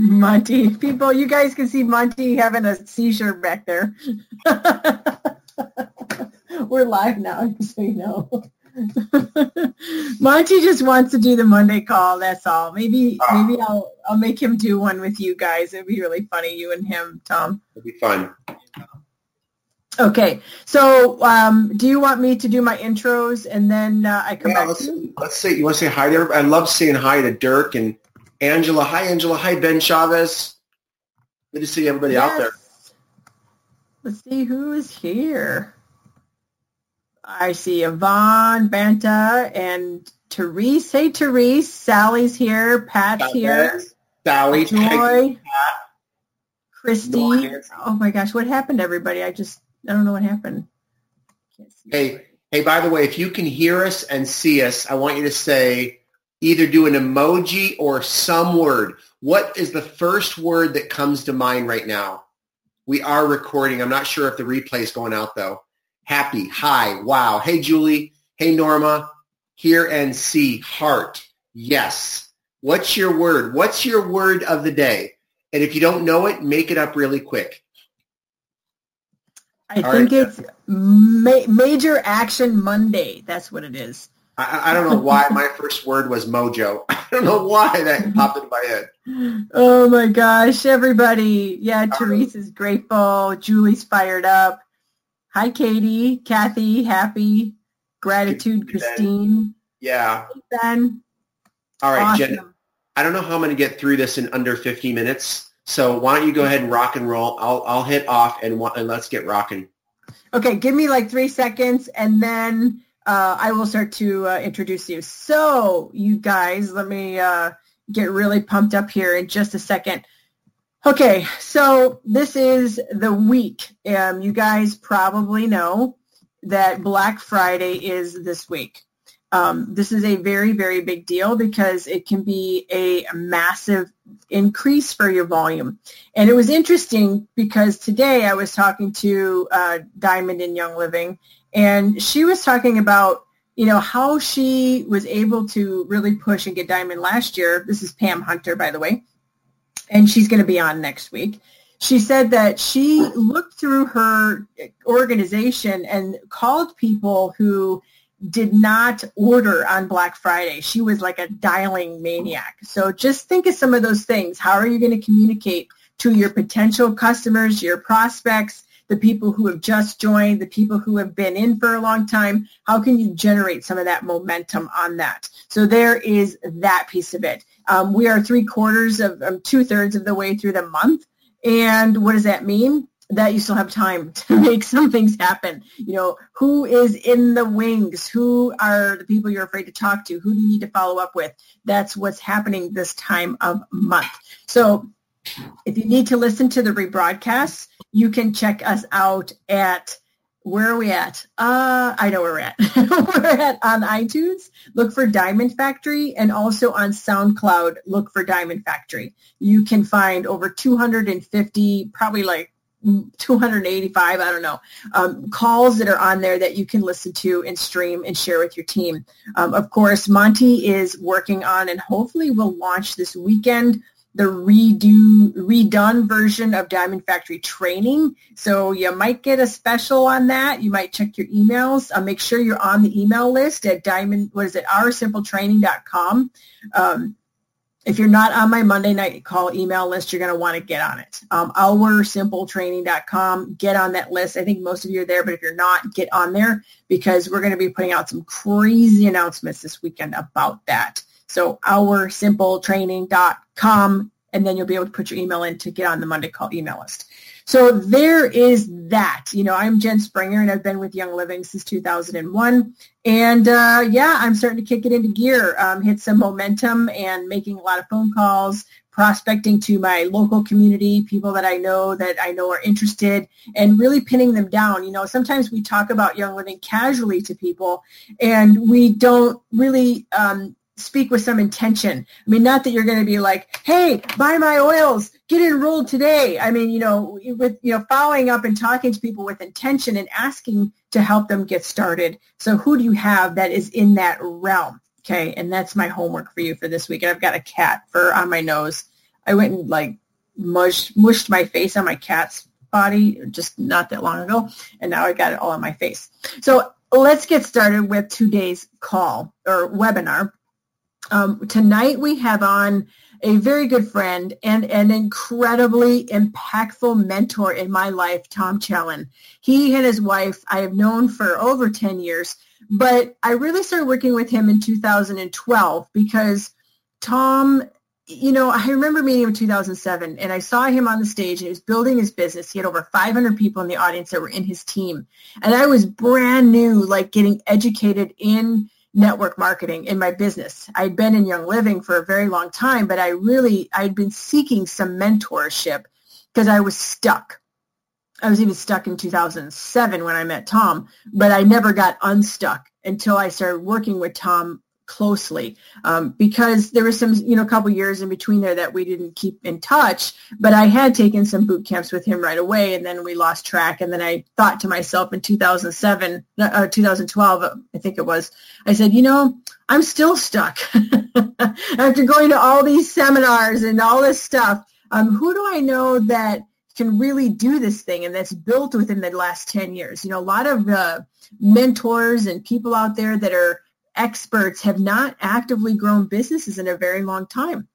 Monty, people, you guys can see Monty having a seizure back there. We're live now, so you know. Monty just wants to do the Monday call. That's all. Maybe Ah. maybe I'll I'll make him do one with you guys. It'd be really funny, you and him, Tom. It'll be fun. Okay. So, um, do you want me to do my intros and then uh, I come Yeah, back? let's, let's say you want to say hi to everybody. I love saying hi to Dirk and Angela. Hi, Angela. Hi, Ben Chavez. Good to see everybody out there. Let's see who is here. I see Yvonne, Banta, and Therese. Hey, Therese. Sally's here. Pat's here. Sally, Peggy. Joy. Christy. Joy. Oh my gosh, what happened, everybody? I just, I don't know what happened. Can't see Hey, hey, by the way, if you can hear us and see us, I want you to say either do an emoji or some word. What is the first word that comes to mind right now? We are recording. I'm not sure if the replay is going out though. Happy, hi, wow. Hey, Julie. Hey, Norma. Hear and see, heart. Yes. What's your word? What's your word of the day? And if you don't know it, make it up really quick. I All think right. it's ma- Major Action Monday. That's what it is. I- I, don't know why my first word was mojo. I don't know why that popped into my head. Oh my gosh, everybody. Yeah, uh-huh. Therese is grateful. Julie's fired up. Hi, Katie, Kathy, happy, gratitude. Christine, Yeah. Ben. All right, awesome. Jen. I don't know how I'm going to get through this in under 50 minutes. So why don't you go ahead and rock and roll? I'll I'll hit off and and let's get rocking. Okay, give me like three seconds and then uh, I will start to uh, introduce you. So, you guys, let me uh, get really pumped up here in just a second. Okay, so this is the week. Um, you guys probably know that Black Friday is this week. Um, this is a very, very big deal because it can be a massive increase for your volume. And it was interesting because today I was talking to uh, Diamond in Young Living, and she was talking about you know how she was able to really push and get Diamond last year. This is Pam Hunter, by the way, and she's going to be on next week. She said that she looked through her organization and called people who did not order on Black Friday. She was like a dialing maniac. So just think of some of those things. How are you going to communicate to your potential customers, your prospects, the people who have just joined, the people who have been in for a long time? How can you generate some of that momentum on that? So there is that piece of it. Um, we are three quarters of um, two thirds of the way through the month. And what does that mean? That you still have time to make some things happen. You know, who is in the wings? Who are the people you're afraid to talk to? Who do you need to follow up with? That's what's happening this time of month. So if you need to listen to the rebroadcasts, you can check us out at where are we at? Uh, I know where we're at. we're at on iTunes. Look for Diamond Factory and also on SoundCloud. Look for Diamond Factory. You can find over 250, probably like 285, I don't know, um, calls that are on there that you can listen to and stream and share with your team. Um, of course, Monty is working on and hopefully will launch this weekend the redo redone version of Diamond Factory training. So you might get a special on that. You might check your emails. Uh, make sure you're on the email list at diamond, what is it, oursimpletraining.com. Um, if you're not on my Monday night call email list, you're going to want to get on it. Um, oursimpletraining.com. Get on that list. I think most of you are there, but if you're not, get on there because we're going to be putting out some crazy announcements this weekend about that. So oursimpletraining.com, and then you'll be able to put your email in to get on the Monday call email list. So there is that. You know, I'm Jen Springer, and I've been with Young Living since 2001. And uh, yeah, I'm starting to kick it into gear, um, hit some momentum, and making a lot of phone calls, prospecting to my local community, people that I know that I know are interested, and really pinning them down. You know, sometimes we talk about Young Living casually to people, and we don't really um, speak with some intention. I mean, not that you're going to be like, hey, buy my oils, get enrolled today. I mean, you know, with, you know, following up and talking to people with intention and asking to help them get started. So who do you have that is in that realm? Okay. And that's my homework for you for this week. And I've got a cat fur on my nose. I went and like mushed, mushed my face on my cat's body just not that long ago, and now I got it all on my face. So let's get started with today's call or webinar. Um, tonight we have on a very good friend and an incredibly impactful mentor in my life, Tom Challen. He and his wife I have known for over 10 years, but I really started working with him in 2012 because Tom, you know, I remember meeting him in 2007 and I saw him on the stage and he was building his business. He had over 500 people in the audience that were in his team. And I was brand new, like getting educated in network marketing in my business. I'd been in Young Living for a very long time, but I really, I'd been seeking some mentorship because I was stuck. I was even stuck in 2007 when I met Tom, but I never got unstuck until I started working with Tom closely um, because there was some, you know, a couple years in between there that we didn't keep in touch. But I had taken some boot camps with him right away, and then we lost track. And then I thought to myself in 2007, uh, 2012, I think it was, I said, you know, I'm still stuck after going to all these seminars and all this stuff. Um, who do I know that can really do this thing and that's built within the last 10 years? You know, a lot of uh, mentors and people out there that are experts have not actively grown businesses in a very long time.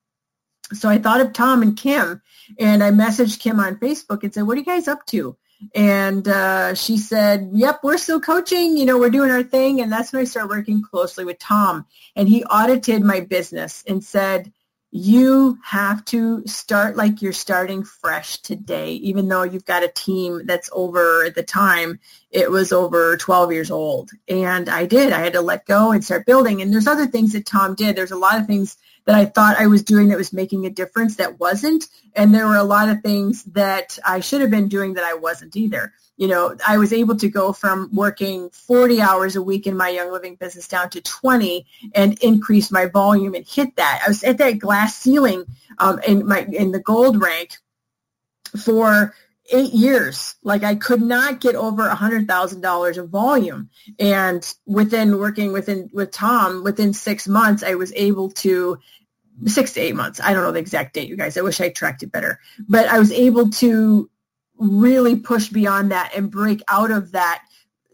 So I thought of Tom and Kim, and I messaged Kim on Facebook and said, "What are you guys up to?" And uh, she said, "Yep, we're still coaching. You know, we're doing our thing." And that's when I started working closely with Tom, and he audited my business and said, you have to start like you're starting fresh today, even though you've got a team that's over at the time, it was over 12 years old. And I did. I had to let go and start building. And there's other things that Tom did. There's a lot of things that I thought I was doing that was making a difference that wasn't. And there were a lot of things that I should have been doing that I wasn't either you know, I was able to go from working 40 hours a week in my Young Living business down to 20 and increase my volume and hit that. I was at that glass ceiling um, in my in the gold rank for eight years. Like I could not get over hundred thousand dollars of volume. And within working within with Tom, within six months, I was able to six to eight months. I don't know the exact date, you guys. I wish I tracked it better. But I was able to really push beyond that and break out of that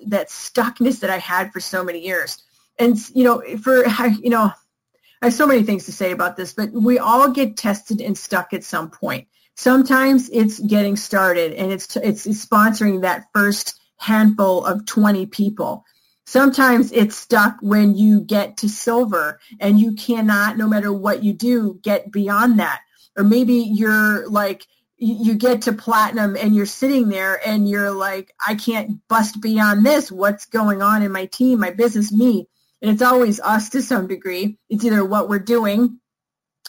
that stuckness that I had for so many years. And you know, for you know, I have so many things to say about this, but we all get tested and stuck at some point. Sometimes it's getting started and it's it's, it's sponsoring that first handful of 20 people. Sometimes it's stuck when you get to silver and you cannot, no matter what you do, get beyond that. Or maybe you're like you get to platinum and you're sitting there and you're like, I can't bust beyond this. What's going on in my team, my business, me? And it's always us to some degree. It's either what we're doing,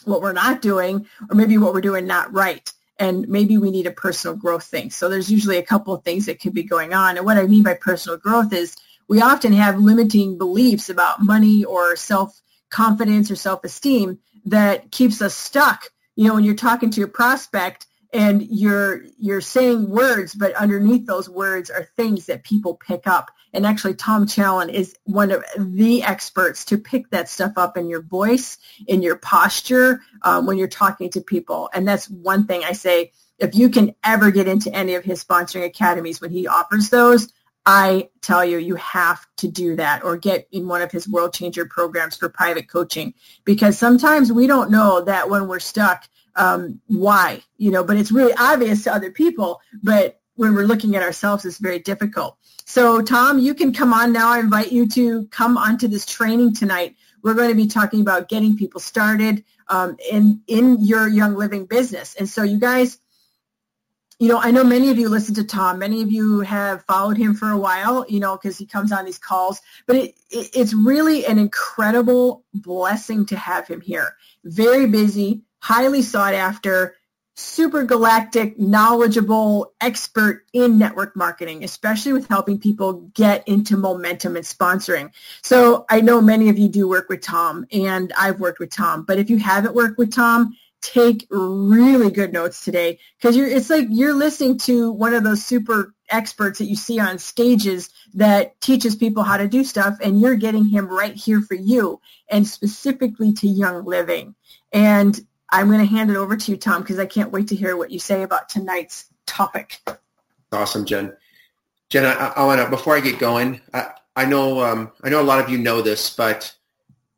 what we're not doing, or maybe what we're doing not right. And maybe we need a personal growth thing. So there's usually a couple of things that could be going on. And what I mean by personal growth is we often have limiting beliefs about money or self-confidence or self-esteem that keeps us stuck. You know, when you're talking to a prospect, and you're you're saying words but underneath those words are things that people pick up and actually tom challen is one of the experts to pick that stuff up in your voice in your posture um, when you're talking to people and that's one thing i say if you can ever get into any of his sponsoring academies when he offers those I tell you, you have to do that or get in one of his world changer programs for private coaching because sometimes we don't know that when we're stuck um, why, you know, but it's really obvious to other people. But when we're looking at ourselves, it's very difficult. So Tom, you can come on now. I invite you to come onto this training tonight. We're going to be talking about getting people started um, in in your young living business. And so you guys, you know, I know many of you listen to Tom. Many of you have followed him for a while, you know, because he comes on these calls. But it, it, it's really an incredible blessing to have him here. Very busy, highly sought after, super galactic, knowledgeable expert in network marketing, especially with helping people get into momentum and sponsoring. So I know many of you do work with Tom and I've worked with Tom, but if you haven't worked with Tom, take really good notes today because you're it's like you're listening to one of those super experts that you see on stages that teaches people how to do stuff and you're getting him right here for you and specifically to young living and I'm going to hand it over to you, Tom, because I can't wait to hear what you say about tonight's topic. Awesome, Jen. Jen, I, I want to before I get going. I, I know um, I know a lot of you know this, but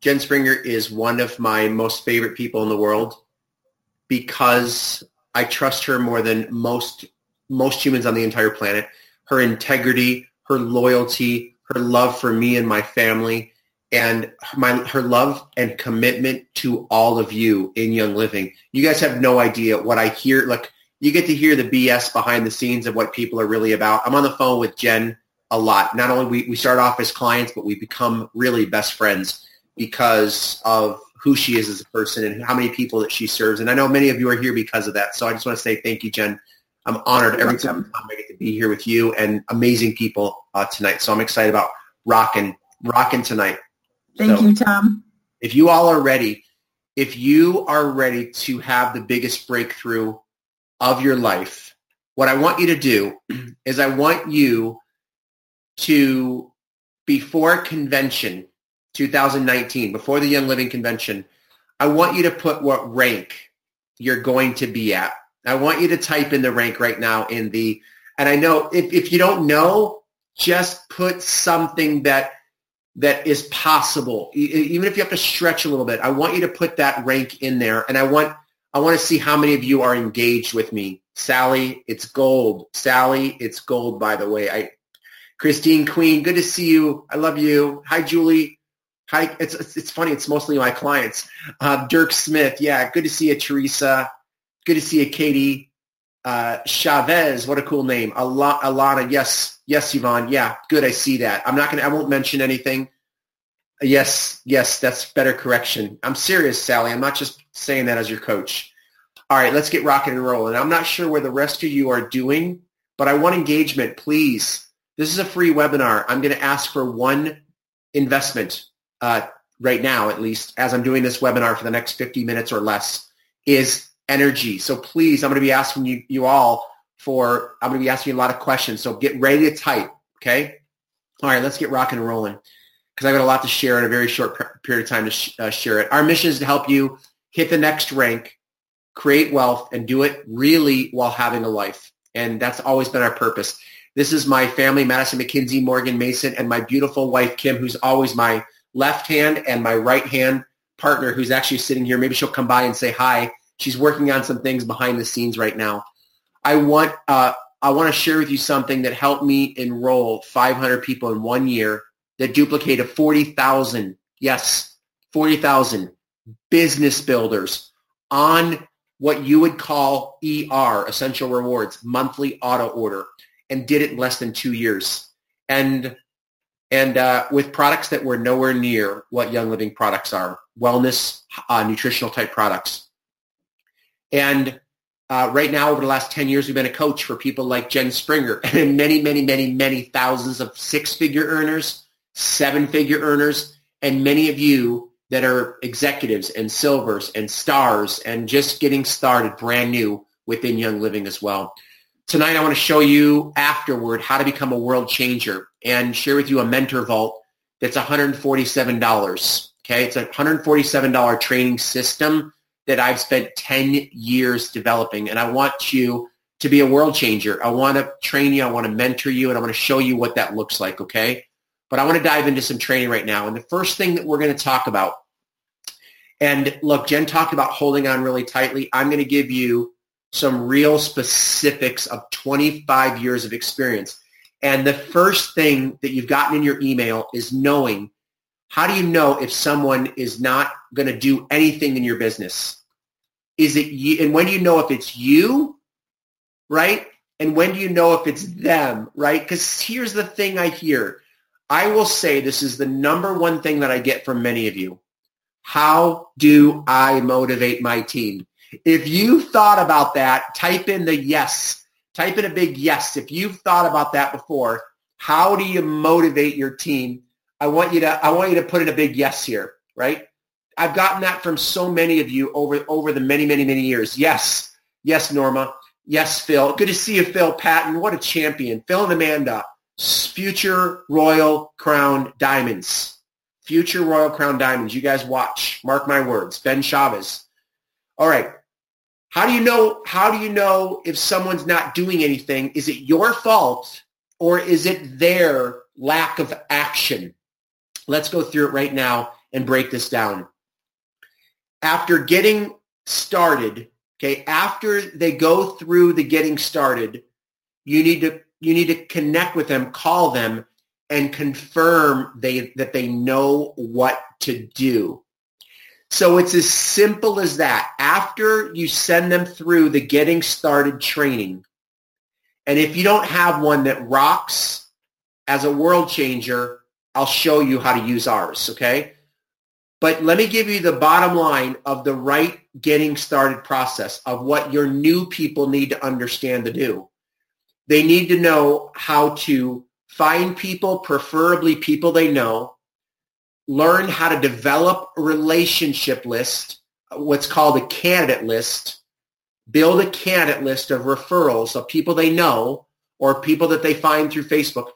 Jen Springer is one of my most favorite people in the world because I trust her more than most most humans on the entire planet. Her integrity, her loyalty, her love for me and my family, and my her love and commitment to all of you in Young Living. You guys have no idea what I hear. Like you get to hear the BS behind the scenes of what people are really about. I'm on the phone with Jen a lot. Not only we, we start off as clients, but we become really best friends because of who she is as a person and how many people that she serves. And I know many of you are here because of that. So I just want to say thank you, Jen. I'm honored every time I get to be here with you and amazing people uh, tonight. So I'm excited about rocking, rocking tonight. Thank so, you, Tom. If you all are ready, if you are ready to have the biggest breakthrough of your life, what I want you to do is I want you to, before convention 2019, before the Young Living Convention, I want you to put what rank you're going to be at. I want you to type in the rank right now in the, and I know if, if you don't know, just put something that that is possible. Even if you have to stretch a little bit, I want you to put that rank in there. And I want I want to see how many of you are engaged with me. Sally, it's gold. Sally, it's gold, by the way. I, Christine Queen, good to see you. I love you. Hi, Julie. Hi. It's, it's funny. It's mostly my clients. Uh, Dirk Smith. Yeah. Good to see you, Teresa. Good to see you, Katie. Uh, Chavez. What a cool name. Al- Alana. Yes. Yes, Yvonne. Yeah. Good. I see that. I'm not to, I won't mention anything. Yes, yes, that's better correction. I'm serious, Sally. I'm not just saying that as your coach. All right, let's get rocking and rolling. I'm not sure where the rest of you are doing, but I want engagement, please. This is a free webinar. I'm going to ask for one investment uh, right now, at least, as I'm doing this webinar for the next 50 minutes or less, is energy. So please, I'm going to be asking you, you all for, I'm going to be asking you a lot of questions. So get ready to type, okay? All right, let's get rocking and rolling because I've got a lot to share in a very short period of time to sh- uh, share it. Our mission is to help you hit the next rank, create wealth, and do it really while having a life. And that's always been our purpose. This is my family, Madison McKinsey, Morgan Mason, and my beautiful wife, Kim, who's always my left hand and my right hand partner who's actually sitting here. Maybe she'll come by and say hi. She's working on some things behind the scenes right now. I want uh, I want to share with you something that helped me enroll 500 people in one year that duplicated 40,000, yes, 40,000 business builders on what you would call ER, Essential Rewards, monthly auto order, and did it in less than two years. And and uh, with products that were nowhere near what Young Living products are, wellness, uh, nutritional type products. And uh, right now, over the last 10 years, we've been a coach for people like Jen Springer and many, many, many, many thousands of six-figure earners seven-figure earners, and many of you that are executives and silvers and stars and just getting started brand new within Young Living as well. Tonight, I want to show you afterward how to become a world changer and share with you a mentor vault that's $147. Okay, it's a $147 training system that I've spent 10 years developing, and I want you to be a world changer. I want to train you, I want to mentor you, and I want to show you what that looks like, okay? But I want to dive into some training right now. And the first thing that we're going to talk about, and look, Jen talked about holding on really tightly. I'm going to give you some real specifics of 25 years of experience. And the first thing that you've gotten in your email is knowing how do you know if someone is not going to do anything in your business? Is it you? And when do you know if it's you, right? And when do you know if it's them, right? Because here's the thing I hear. I will say this is the number one thing that I get from many of you. How do I motivate my team? If you thought about that, type in the yes. Type in a big yes. If you've thought about that before, how do you motivate your team? I want you to I want you to put in a big yes here, right? I've gotten that from so many of you over over the many, many, many years. Yes. Yes, Norma. Yes, Phil. Good to see you, Phil Patton. What a champion. Phil and Amanda future Royal Crown Diamonds. Future Royal Crown Diamonds. You guys watch. Mark my words. Ben Chavez. All right. How do you know how do you know if someone's not doing anything? Is it your fault or is it their lack of action? Let's go through it right now and break this down. After getting started, okay, after they go through the getting started, you need to you need to connect with them, call them and confirm they that they know what to do. So it's as simple as that. After you send them through the getting started training, and if you don't have one that rocks as a world changer, I'll show you how to use ours, okay? But let me give you the bottom line of the right getting started process of what your new people need to understand to do. They need to know how to find people, preferably people they know, learn how to develop a relationship list, what's called a candidate list, build a candidate list of referrals of people they know or people that they find through Facebook.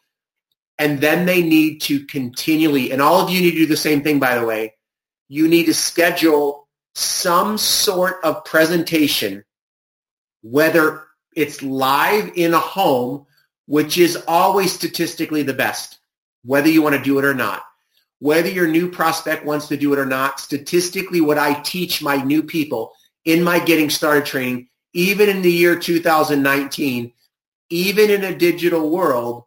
And then they need to continually, and all of you need to do the same thing, by the way, you need to schedule some sort of presentation, whether it's live in a home, which is always statistically the best, whether you want to do it or not whether your new prospect wants to do it or not, statistically what I teach my new people in my getting started training, even in the year 2019, even in a digital world,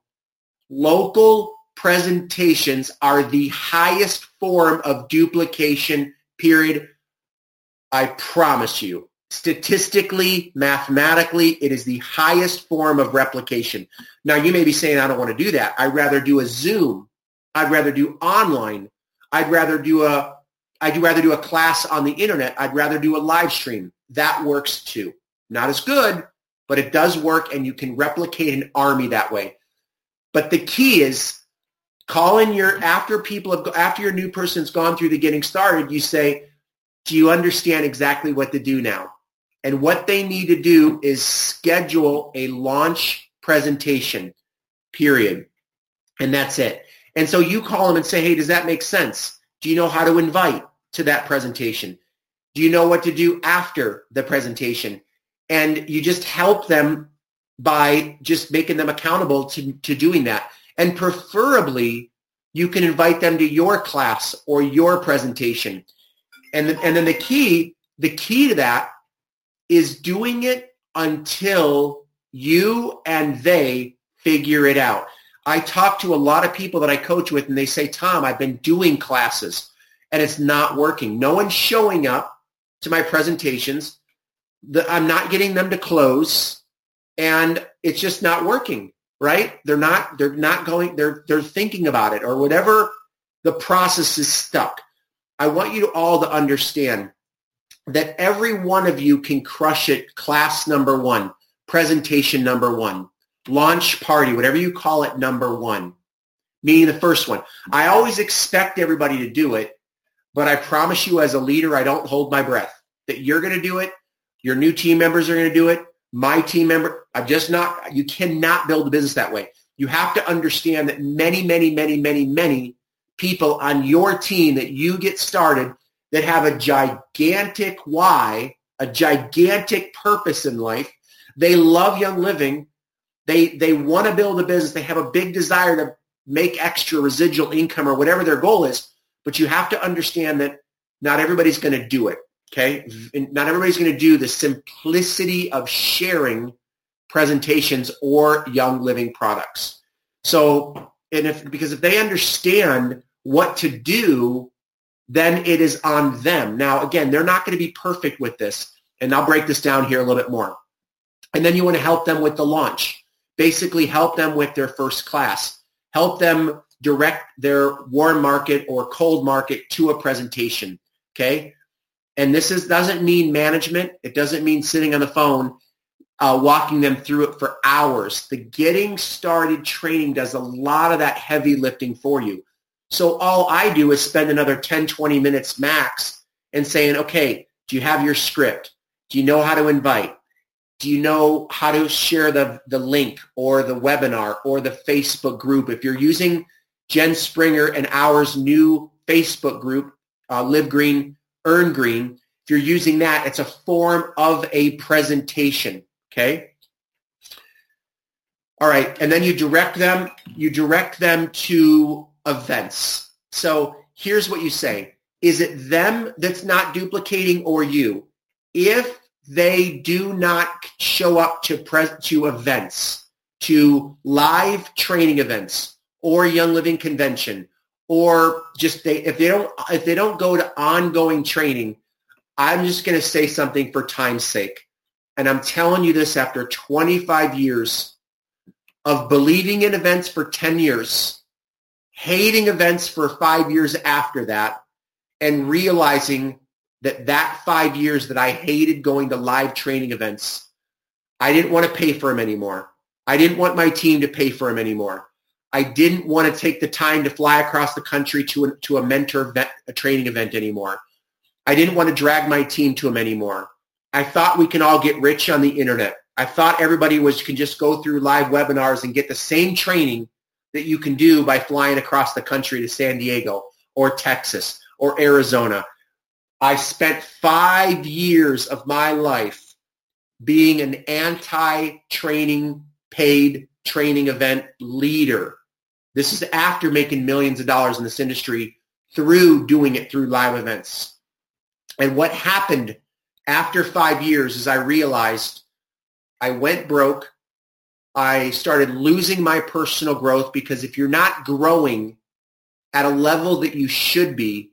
local presentations are the highest form of duplication, period. I promise you. Statistically, mathematically, it is the highest form of replication. Now, you may be saying, I don't want to do that. I'd rather do a Zoom I'd rather do online. I'd rather do a I'd rather do a class on the internet. I'd rather do a live stream. That works too. Not as good, but it does work and you can replicate an army that way. But the key is calling your after people have after your new person's gone through the getting started, you say, do you understand exactly what to do now? And what they need to do is schedule a launch presentation, period. And that's it. And so you call them and say, hey, does that make sense? Do you know how to invite to that presentation? Do you know what to do after the presentation? And you just help them by just making them accountable to, to doing that. And preferably, you can invite them to your class or your presentation. And, and then the key, the key to that is doing it until you and they figure it out. I talk to a lot of people that I coach with and they say, Tom, I've been doing classes and it's not working. No one's showing up to my presentations. The, I'm not getting them to close and it's just not working, right? They're not, they're not going, they're, they're thinking about it or whatever the process is stuck. I want you all to understand that every one of you can crush it class number one, presentation number one launch party, whatever you call it, number one, meaning the first one. I always expect everybody to do it, but I promise you as a leader, I don't hold my breath that you're going to do it. Your new team members are going to do it. My team member, I'm just not, you cannot build a business that way. You have to understand that many, many, many, many, many people on your team that you get started that have a gigantic why, a gigantic purpose in life. They love Young Living they they want to build a business. They have a big desire to make extra residual income or whatever their goal is. But you have to understand that not everybody's going to do it. Okay, not everybody's going to do the simplicity of sharing presentations or young living products. So, and if because if they understand what to do, then it is on them. Now, again, they're not going to be perfect with this, and I'll break this down here a little bit more. And then you want to help them with the launch basically help them with their first class, help them direct their warm market or cold market to a presentation. Okay. And this is, doesn't mean management. It doesn't mean sitting on the phone, uh, walking them through it for hours. The getting started training does a lot of that heavy lifting for you. So all I do is spend another 10, 20 minutes max and saying, okay, do you have your script? Do you know how to invite? Do you know how to share the, the link or the webinar or the Facebook group? If you're using Jen Springer and ours new Facebook group, uh, Live Green, Earn Green, If you're using that, it's a form of a presentation. Okay. All right. And then you direct them, you direct them to events. So here's what you say. Is it them that's not duplicating or you? If they do not show up to pres- to events, to live training events or Young Living Convention, or just they if they don't if they don't go to ongoing training, I'm just going to say something for time's sake. And I'm telling you this after 25 years of believing in events for 10 years, hating events for five years after that, and realizing that that five years that I hated going to live training events, I didn't want to pay for them anymore. I didn't want my team to pay for them anymore. I didn't want to take the time to fly across the country to a, to a mentor event, a training event anymore. I didn't want to drag my team to them anymore. I thought we can all get rich on the internet. I thought everybody was can just go through live webinars and get the same training that you can do by flying across the country to San Diego or Texas or Arizona. I spent five years of my life being an anti-training paid training event leader. This is after making millions of dollars in this industry through doing it through live events. And what happened after five years is I realized I went broke. I started losing my personal growth because if you're not growing at a level that you should be,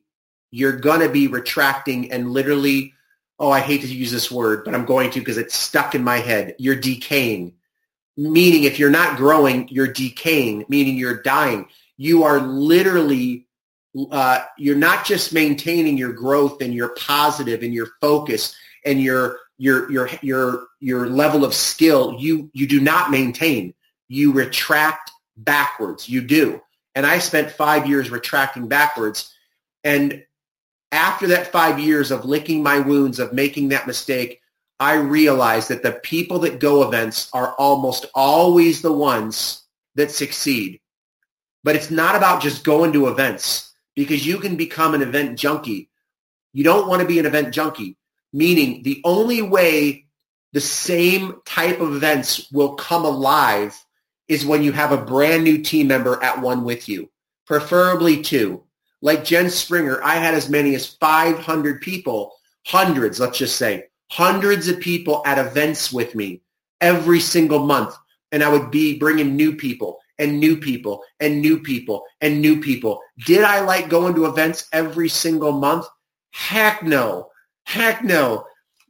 you're going to be retracting and literally, oh, I hate to use this word, but I'm going to because it's stuck in my head. You're decaying. Meaning if you're not growing, you're decaying, meaning you're dying. You are literally uh, you're not just maintaining your growth and your positive and your focus and your your your your your level of skill you you do not maintain you retract backwards you do and i spent 5 years retracting backwards and after that 5 years of licking my wounds of making that mistake i realized that the people that go events are almost always the ones that succeed but it's not about just going to events because you can become an event junkie. You don't want to be an event junkie, meaning the only way the same type of events will come alive is when you have a brand new team member at one with you, preferably two. Like Jen Springer, I had as many as 500 people, hundreds, let's just say, hundreds of people at events with me every single month. And I would be bringing new people and new people and new people and new people. Did I like going to events every single month? Heck no. Heck no.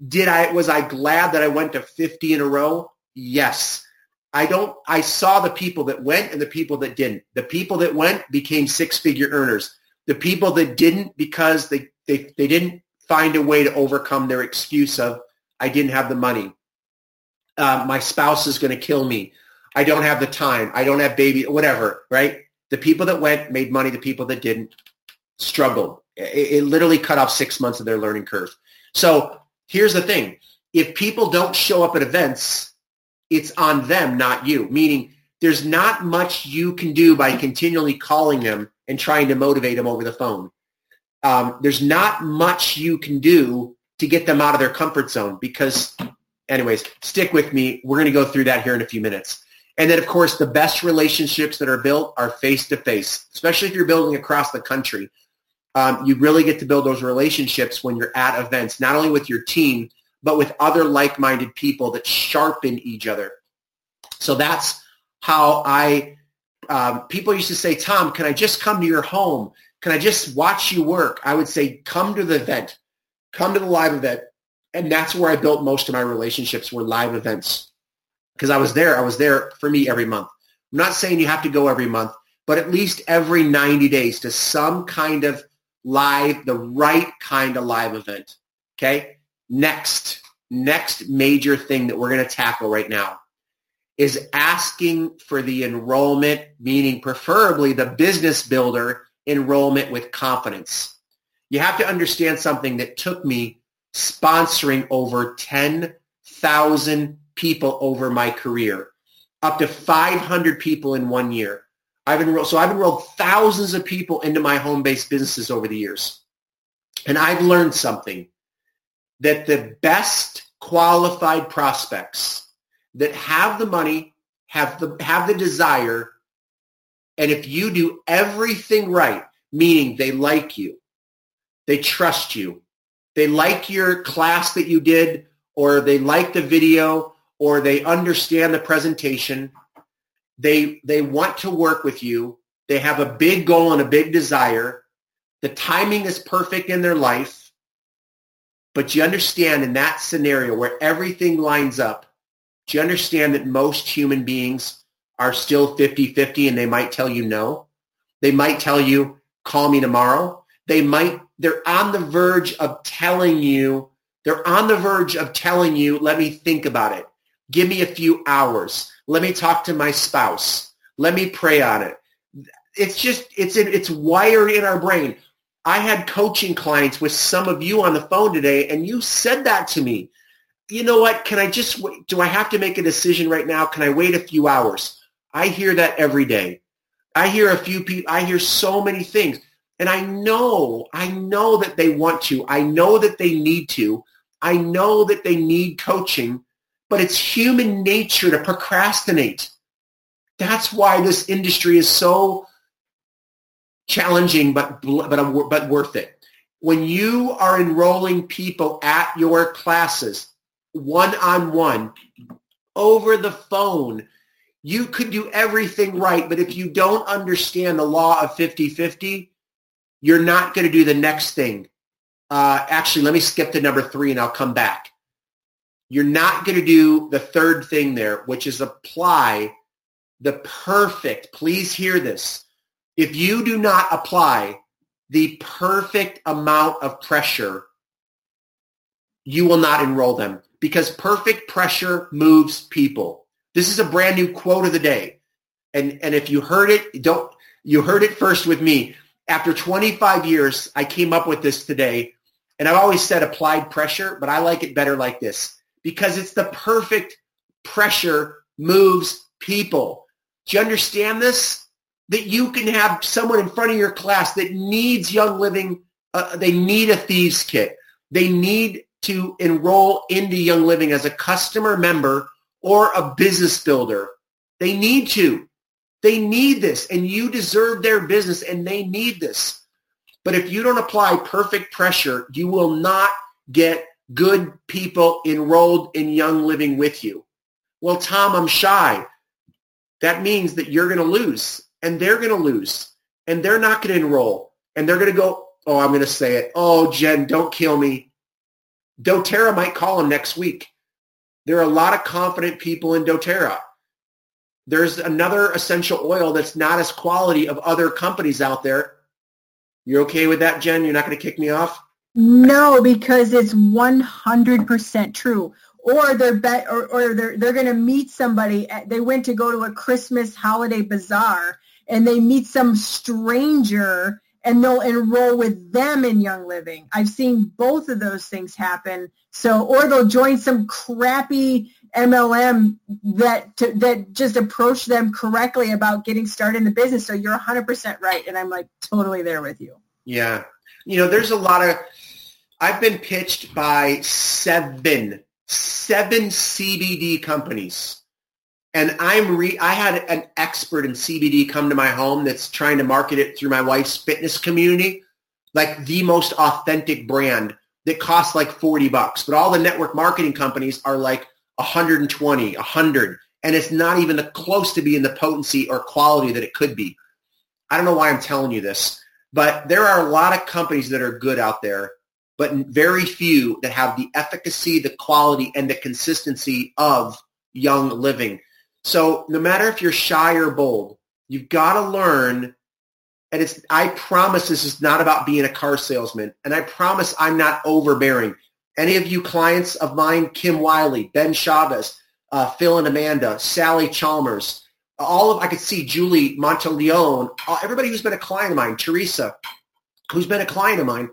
Did I was I glad that I went to 50 in a row? Yes. I don't I saw the people that went and the people that didn't. The people that went became six-figure earners. The people that didn't because they they, they didn't find a way to overcome their excuse of I didn't have the money. Uh, my spouse is going to kill me. I don't have the time. I don't have baby, whatever, right? The people that went made money. The people that didn't struggled. It, it literally cut off six months of their learning curve. So here's the thing. If people don't show up at events, it's on them, not you. Meaning there's not much you can do by continually calling them and trying to motivate them over the phone. Um, there's not much you can do to get them out of their comfort zone because anyways, stick with me. We're going to go through that here in a few minutes. And then, of course, the best relationships that are built are face-to-face, especially if you're building across the country. Um, you really get to build those relationships when you're at events, not only with your team, but with other like-minded people that sharpen each other. So that's how I, um, people used to say, Tom, can I just come to your home? Can I just watch you work? I would say, come to the event, come to the live event. And that's where I built most of my relationships were live events because I was there. I was there for me every month. I'm not saying you have to go every month, but at least every 90 days to some kind of live, the right kind of live event. Okay. Next, next major thing that we're going to tackle right now is asking for the enrollment, meaning preferably the business builder enrollment with confidence. You have to understand something that took me sponsoring over 10,000 people over my career, up to 500 people in one year. I've enrolled, so I've enrolled thousands of people into my home-based businesses over the years. And I've learned something. that the best qualified prospects that have the money, have the, have the desire, and if you do everything right, meaning they like you, they trust you, they like your class that you did, or they like the video, or they understand the presentation, they, they want to work with you, they have a big goal and a big desire, the timing is perfect in their life, but you understand in that scenario where everything lines up, do you understand that most human beings are still 50-50 and they might tell you no? They might tell you, call me tomorrow. They might, they're on the verge of telling you, they're on the verge of telling you, let me think about it. Give me a few hours. Let me talk to my spouse. Let me pray on it. It's just, it's, it's wired in our brain. I had coaching clients with some of you on the phone today, and you said that to me. You know what? Can I just, do I have to make a decision right now? Can I wait a few hours? I hear that every day. I hear a few people, I hear so many things. And I know, I know that they want to. I know that they need to. I know that they need coaching, but it's human nature to procrastinate. That's why this industry is so challenging, but but but worth it. When you are enrolling people at your classes, one on one, over the phone, you could do everything right, but if you don't understand the law of 50-50, you're not going to do the next thing. Uh, actually, let me skip to number three and I'll come back. You're not going to do the third thing there, which is apply the perfect, please hear this, if you do not apply the perfect amount of pressure, you will not enroll them because perfect pressure moves people. This is a brand new quote of the day. And, and if you heard it, don't, you heard it first with me. After 25 years, I came up with this today. And I've always said applied pressure, but I like it better like this because it's the perfect pressure moves people. Do you understand this? that you can have someone in front of your class that needs Young Living. Uh, they need a thieves kit. They need to enroll into Young Living as a customer member or a business builder. They need to. They need this and you deserve their business and they need this. But if you don't apply perfect pressure, you will not get good people enrolled in Young Living with you. Well, Tom, I'm shy. That means that you're going to lose and they're going to lose and they're not going to enroll and they're going to go, oh, I'm going to say it. Oh, Jen, don't kill me. doTERRA might call him next week. There are a lot of confident people in doTERRA. There's another essential oil that's not as quality of other companies out there. You're okay with that, Jen? You're not going to kick me off? No, because it's 100% true or they're bet or, or they're they're going to meet somebody they went to go to a christmas holiday bazaar and they meet some stranger and they'll enroll with them in Young Living. I've seen both of those things happen. So, or they'll join some crappy MLM that to, that just approach them correctly about getting started in the business. So you're 100% right, and I'm like totally there with you. Yeah, you know, there's a lot of. I've been pitched by seven, seven CBD companies and I'm re- I had an expert in CBD come to my home that's trying to market it through my wife's fitness community, like the most authentic brand that costs like 40 bucks. But all the network marketing companies are like 120, 100, and it's not even close to being the potency or quality that it could be. I don't know why I'm telling you this, but there are a lot of companies that are good out there, but very few that have the efficacy, the quality, and the consistency of young living. So no matter if you're shy or bold, you've got to learn. And it's, I promise this is not about being a car salesman. And I promise I'm not overbearing. Any of you clients of mine, Kim Wiley, Ben Chavez, uh, Phil and Amanda, Sally Chalmers, all of, I could see Julie Monteleone, everybody who's been a client of mine, Teresa, who's been a client of mine,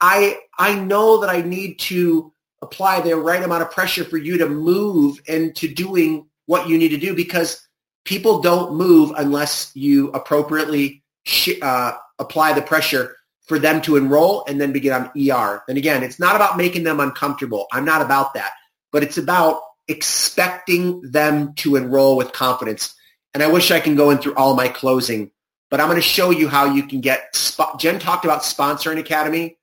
I, I know that I need to apply the right amount of pressure for you to move into doing what you need to do because people don't move unless you appropriately sh- uh, apply the pressure. for them to enroll and then begin on ER. And again, it's not about making them uncomfortable. I'm not about that. But it's about expecting them to enroll with confidence. And I wish I can go in through all my closing, but I'm going to show you how you can get, Jen talked about sponsoring academy.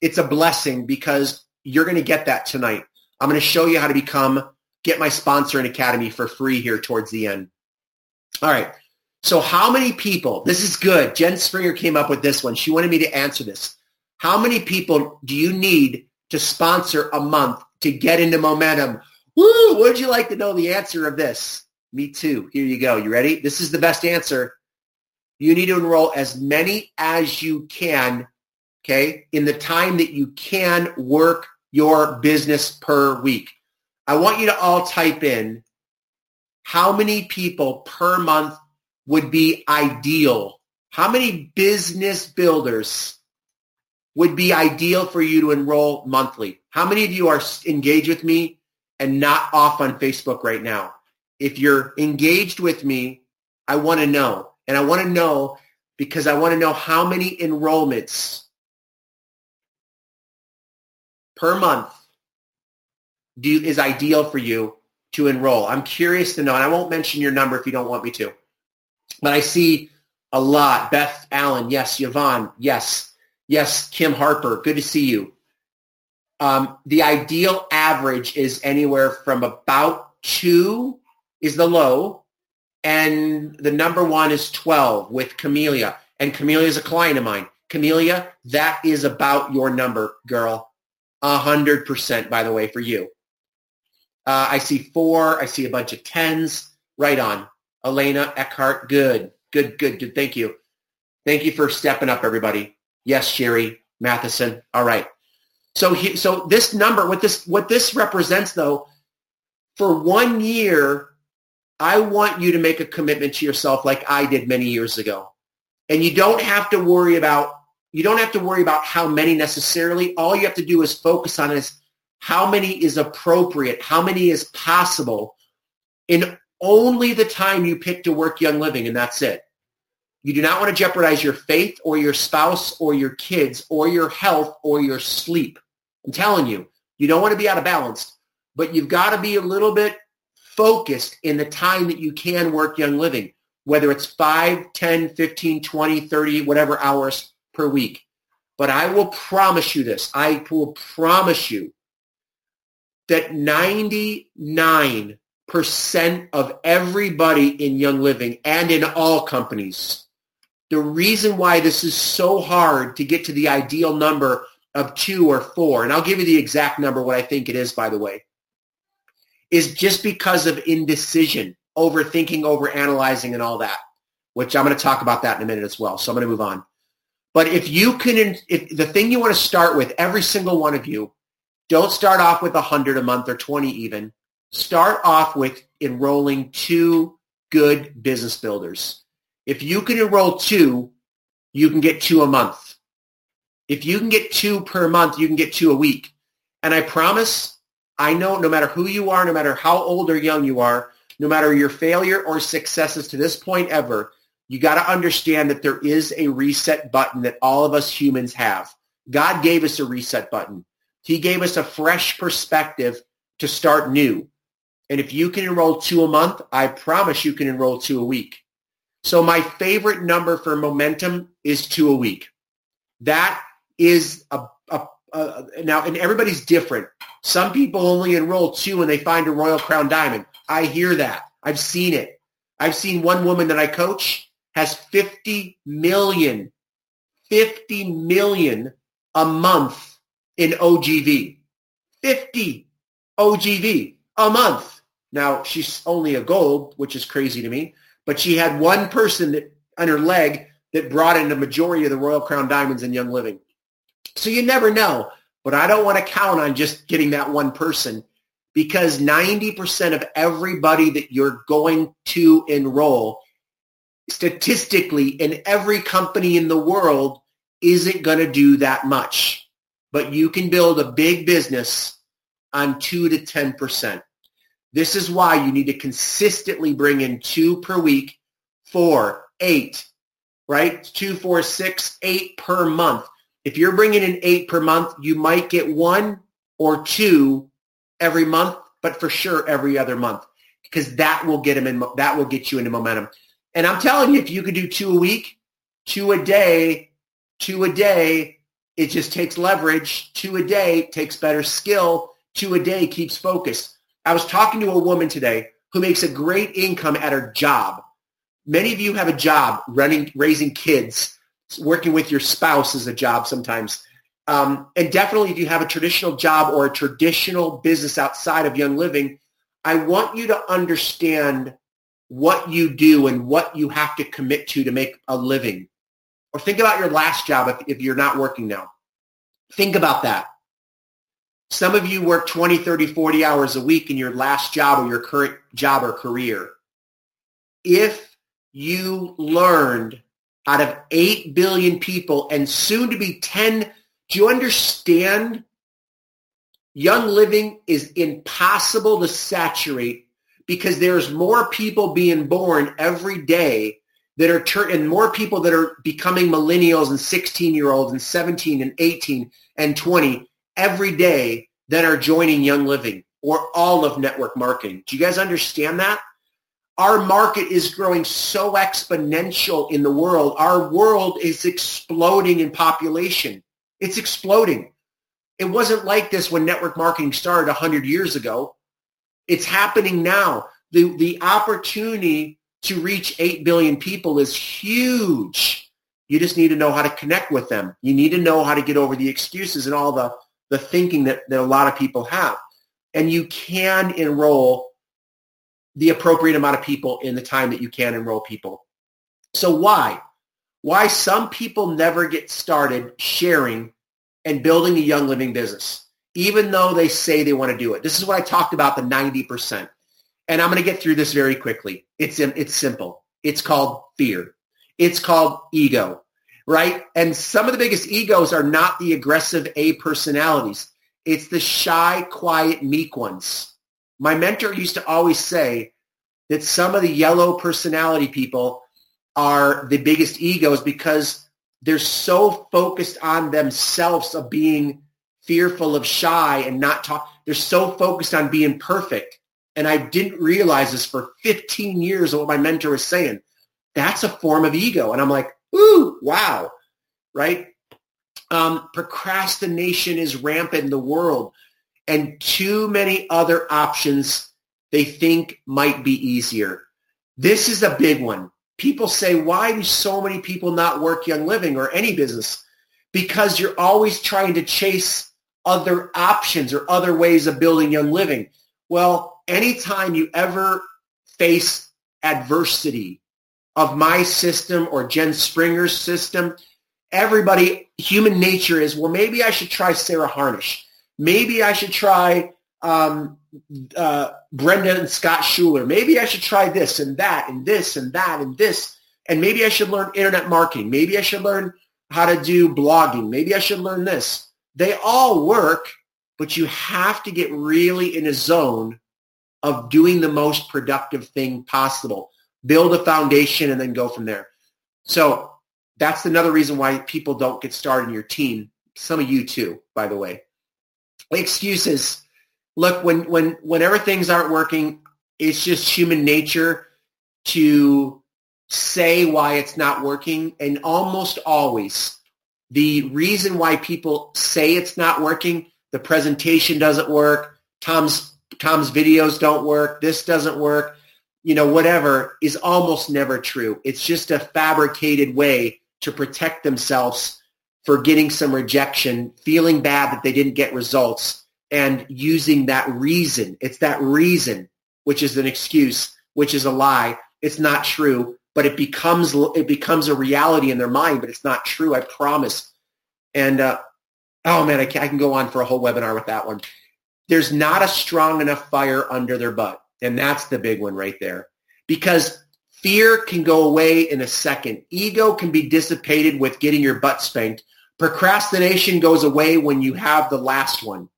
It's a blessing because you're going to get that tonight. I'm going to show you how to become, get my sponsoring academy for free here towards the end. All right. So how many people, this is good. Jen Springer came up with this one. She wanted me to answer this. How many people do you need to sponsor a month to get into momentum? Woo! Would you like to know the answer of this? Me too. Here you go. You ready? This is the best answer. You need to enroll as many as you can, okay, in the time that you can work your business per week. I want you to all type in how many people per month would be ideal? How many business builders would be ideal for you to enroll monthly? How many of you are engaged with me and not off on Facebook right now? If you're engaged with me, I want to know. And I want to know because I want to know how many enrollments per month do, is ideal for you to enroll. I'm curious to know, and I won't mention your number if you don't want me to. But I see a lot. Beth Allen, yes. Yvonne, yes. Yes, Kim Harper, good to see you. Um, the ideal average is anywhere from about two is the low, and the number one is 12 with Camellia. And Camellia is a client of mine. Camellia, that is about your number, girl. A hundred percent, by the way, for you. Uh, I see four. I see a bunch of tens. Right on. Elena Eckhart, good, good, good, good. Thank you. Thank you for stepping up, everybody. Yes, Sherry Matheson. All right. So, he, so this number, what this, what this represents, though, for one year, I want you to make a commitment to yourself, like I did many years ago, and you don't have to worry about you don't have to worry about how many necessarily. All you have to do is focus on is how many is appropriate, how many is possible in only the time you pick to work Young Living, and that's it. You do not want to jeopardize your faith or your spouse or your kids or your health or your sleep. I'm telling you, you don't want to be out of balance, but you've got to be a little bit focused in the time that you can work Young Living, whether it's 5, 10, 15, 20, 30, whatever hours per week. But I will promise you this. I will promise you that 99 percent of everybody in Young Living and in all companies. The reason why this is so hard to get to the ideal number of two or four, and I'll give you the exact number, what I think it is, by the way, is just because of indecision, overthinking, overanalyzing, and all that, which I'm going to talk about that in a minute as well. So I'm going to move on. But if you can, if the thing you want to start with, every single one of you, don't start off with 100 a month or 20 even start off with enrolling two good business builders. If you can enroll two, you can get two a month. If you can get two per month, you can get two a week. And I promise, I know no matter who you are, no matter how old or young you are, no matter your failure or successes to this point ever, you got to understand that there is a reset button that all of us humans have. God gave us a reset button. He gave us a fresh perspective to start new. And if you can enroll two a month, I promise you can enroll two a week. So my favorite number for momentum is two a week. That is a, a, a now, and everybody's different. Some people only enroll two when they find a Royal Crown Diamond. I hear that. I've seen it. I've seen one woman that I coach has 50 million, 50 million a month in OGV. 50 OGV a month. Now, she's only a gold, which is crazy to me, but she had one person that on her leg that brought in the majority of the Royal Crown Diamonds in Young Living. So you never know, but I don't want to count on just getting that one person because 90% of everybody that you're going to enroll statistically in every company in the world isn't going to do that much. But you can build a big business on 2 to 10%. This is why you need to consistently bring in two per week, four, eight, right? Two, four, six, eight per month. If you're bringing in eight per month, you might get one or two every month, but for sure every other month because that will get them in. That will get you into momentum. And I'm telling you, if you could do two a week, two a day, two a day, it just takes leverage. Two a day takes better skill. Two a day keeps focus. I was talking to a woman today who makes a great income at her job. Many of you have a job running, raising kids, working with your spouse is a job sometimes. Um, and definitely if you have a traditional job or a traditional business outside of Young Living, I want you to understand what you do and what you have to commit to to make a living. Or think about your last job if, if you're not working now. Think about that. Some of you work 20, 30, 40 hours a week in your last job or your current job or career. If you learned out of 8 billion people and soon to be 10, do you understand Young Living is impossible to saturate because there's more people being born every day that are and more people that are becoming millennials and 16 year olds and 17 and 18 and 20 every day that are joining Young Living or all of network marketing. Do you guys understand that? Our market is growing so exponential in the world. Our world is exploding in population. It's exploding. It wasn't like this when network marketing started 100 years ago. It's happening now. The, the opportunity to reach 8 billion people is huge. You just need to know how to connect with them. You need to know how to get over the excuses and all the, the thinking that, that a lot of people have. And you can enroll the appropriate amount of people in the time that you can enroll people. So why? Why some people never get started sharing and building a young living business, even though they say they want to do it. This is what I talked about, the 90%. And I'm going to get through this very quickly. It's, it's simple. It's called fear. It's called ego, right? And some of the biggest egos are not the aggressive A personalities. It's the shy, quiet, meek ones. My mentor used to always say that some of the yellow personality people are the biggest egos because they're so focused on themselves of being fearful of shy and not talk. They're so focused on being perfect. And I didn't realize this for 15 years of what my mentor was saying. That's a form of ego. And I'm like, ooh, wow, right? Um, procrastination is rampant in the world. And too many other options they think might be easier. This is a big one people say, why do so many people not work Young Living or any business? Because you're always trying to chase other options or other ways of building Young Living. Well, anytime you ever face adversity of my system or Jen Springer's system, everybody, human nature is, well, maybe I should try Sarah Harnish. Maybe I should try um, uh, Brenda and Scott Schuler. Maybe I should try this and that and this and that and this. And maybe I should learn internet marketing. Maybe I should learn how to do blogging. Maybe I should learn this. They all work, but you have to get really in a zone of doing the most productive thing possible. Build a foundation and then go from there. So that's another reason why people don't get started in your team. Some of you too, by the way. Excuses look, when, when, whenever things aren't working, it's just human nature to say why it's not working. And almost always, the reason why people say it's not working, the presentation doesn't work, Tom's, Tom's videos don't work, this doesn't work, you know, whatever, is almost never true. It's just a fabricated way to protect themselves for getting some rejection, feeling bad that they didn't get results and using that reason. It's that reason, which is an excuse, which is a lie. It's not true, but it becomes it becomes a reality in their mind, but it's not true. I promise. And uh, oh man, I can, I can go on for a whole webinar with that one. There's not a strong enough fire under their butt, and that's the big one right there. Because fear can go away in a second. Ego can be dissipated with getting your butt spanked. Procrastination goes away when you have the last one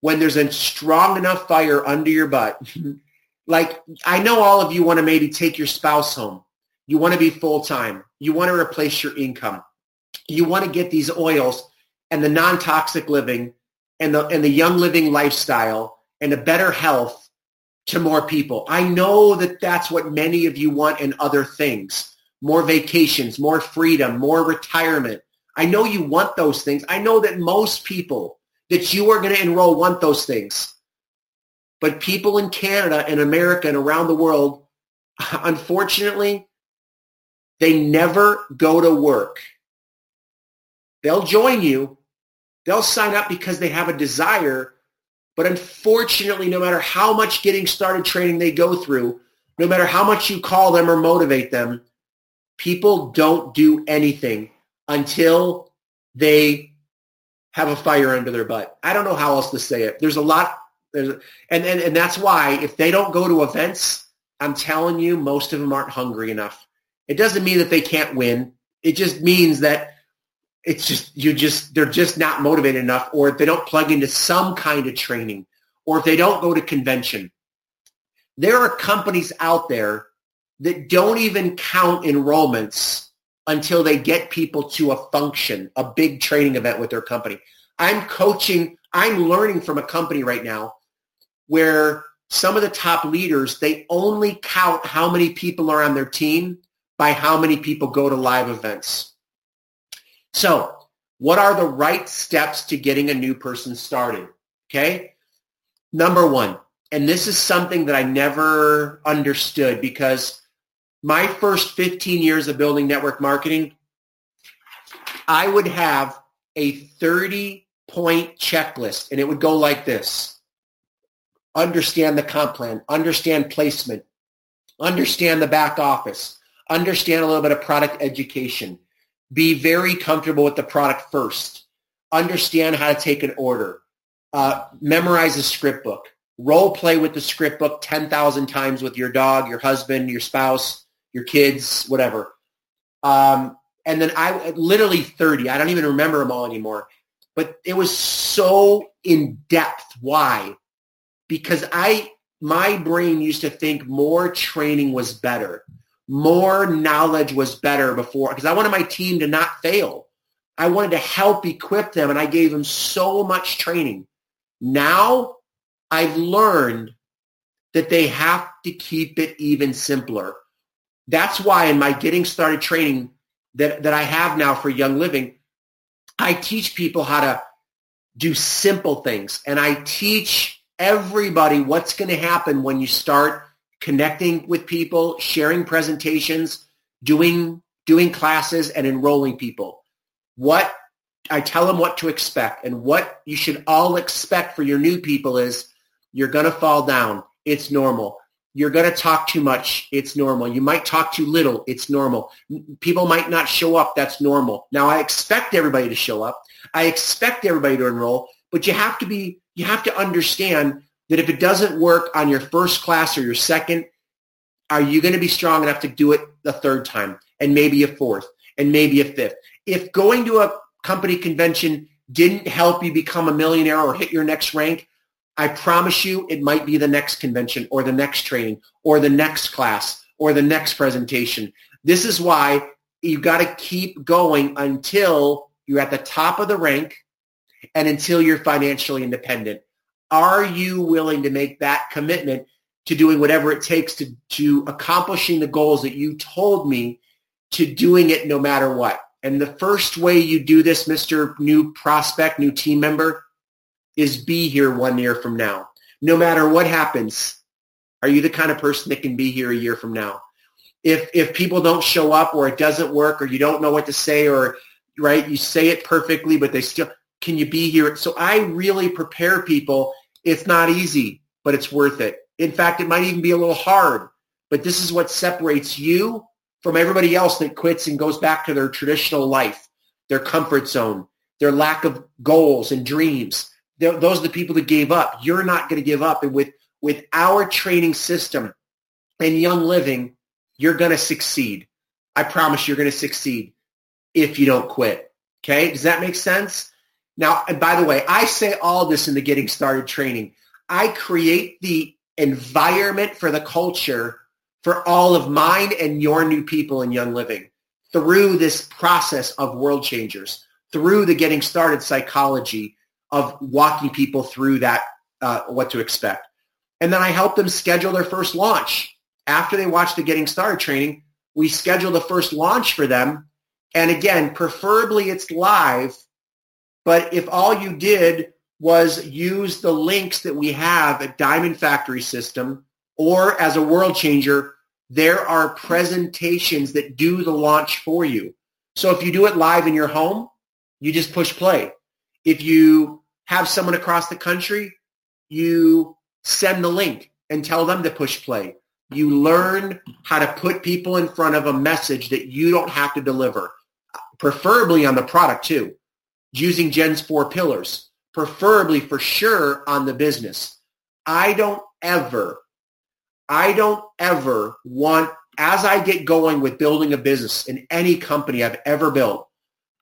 when there's a strong enough fire under your butt. like I know all of you want to maybe take your spouse home. You want to be full-time. You want to replace your income. You want to get these oils and the non-toxic living and the, and the young living lifestyle and a better health to more people. I know that that's what many of you want and other things. More vacations, more freedom, more retirement. I know you want those things. I know that most people that you are going to enroll want those things. But people in Canada and America and around the world, unfortunately, they never go to work. They'll join you. They'll sign up because they have a desire. But unfortunately, no matter how much getting started training they go through, no matter how much you call them or motivate them, people don't do anything until they have a fire under their butt. I don't know how else to say it. There's a lot, there's, and, and, and that's why if they don't go to events, I'm telling you, most of them aren't hungry enough. It doesn't mean that they can't win. It just means that it's just, you just, they're just not motivated enough or if they don't plug into some kind of training or if they don't go to convention. There are companies out there that don't even count enrollments until they get people to a function, a big training event with their company. I'm coaching, I'm learning from a company right now where some of the top leaders, they only count how many people are on their team by how many people go to live events. So what are the right steps to getting a new person started? Okay. Number one, and this is something that I never understood because my first 15 years of building network marketing, I would have a 30 point checklist and it would go like this. Understand the comp plan, understand placement, understand the back office, understand a little bit of product education, be very comfortable with the product first, understand how to take an order, uh, memorize a script book, role play with the script book 10,000 times with your dog, your husband, your spouse, your kids, whatever. Um, and then I literally 30. I don't even remember them all anymore. But it was so in depth. Why? Because I my brain used to think more training was better. More knowledge was better before because I wanted my team to not fail. I wanted to help equip them and I gave them so much training. Now I've learned that they have to keep it even simpler. That's why in my getting started training that, that I have now for Young Living, I teach people how to do simple things. And I teach everybody what's going to happen when you start connecting with people, sharing presentations, doing, doing classes and enrolling people. What I tell them what to expect and what you should all expect for your new people is you're going to fall down. It's normal. You're going to talk too much. It's normal. You might talk too little. It's normal. People might not show up. That's normal. Now, I expect everybody to show up. I expect everybody to enroll, but you have to be, you have to understand that if it doesn't work on your first class or your second, are you going to be strong enough to do it the third time and maybe a fourth and maybe a fifth? If going to a company convention didn't help you become a millionaire or hit your next rank, I promise you it might be the next convention or the next training or the next class or the next presentation. This is why you've got to keep going until you're at the top of the rank and until you're financially independent. Are you willing to make that commitment to doing whatever it takes to, to accomplishing the goals that you told me to doing it no matter what? And the first way you do this, Mr. New Prospect, new team member, is be here one year from now. No matter what happens, are you the kind of person that can be here a year from now? If if people don't show up or it doesn't work or you don't know what to say or right, you say it perfectly but they still can you be here? So I really prepare people. It's not easy, but it's worth it. In fact, it might even be a little hard, but this is what separates you from everybody else that quits and goes back to their traditional life, their comfort zone, their lack of goals and dreams those are the people that gave up. You're not going to give up. And with, with our training system and Young Living, you're going to succeed. I promise you're going to succeed if you don't quit. Okay? Does that make sense? Now, and by the way, I say all this in the Getting Started training. I create the environment for the culture for all of mine and your new people in Young Living through this process of world changers, through the getting started psychology of walking people through that, uh, what to expect. And then I help them schedule their first launch. After they watch the getting started training, we schedule the first launch for them. And again, preferably it's live. But if all you did was use the links that we have at Diamond Factory System or as a world changer, there are presentations that do the launch for you. So if you do it live in your home, you just push play. If you have someone across the country, you send the link and tell them to push play. You learn how to put people in front of a message that you don't have to deliver, preferably on the product too, using Jen's four pillars, preferably for sure on the business. I don't ever I don't ever want, as I get going with building a business in any company I've ever built,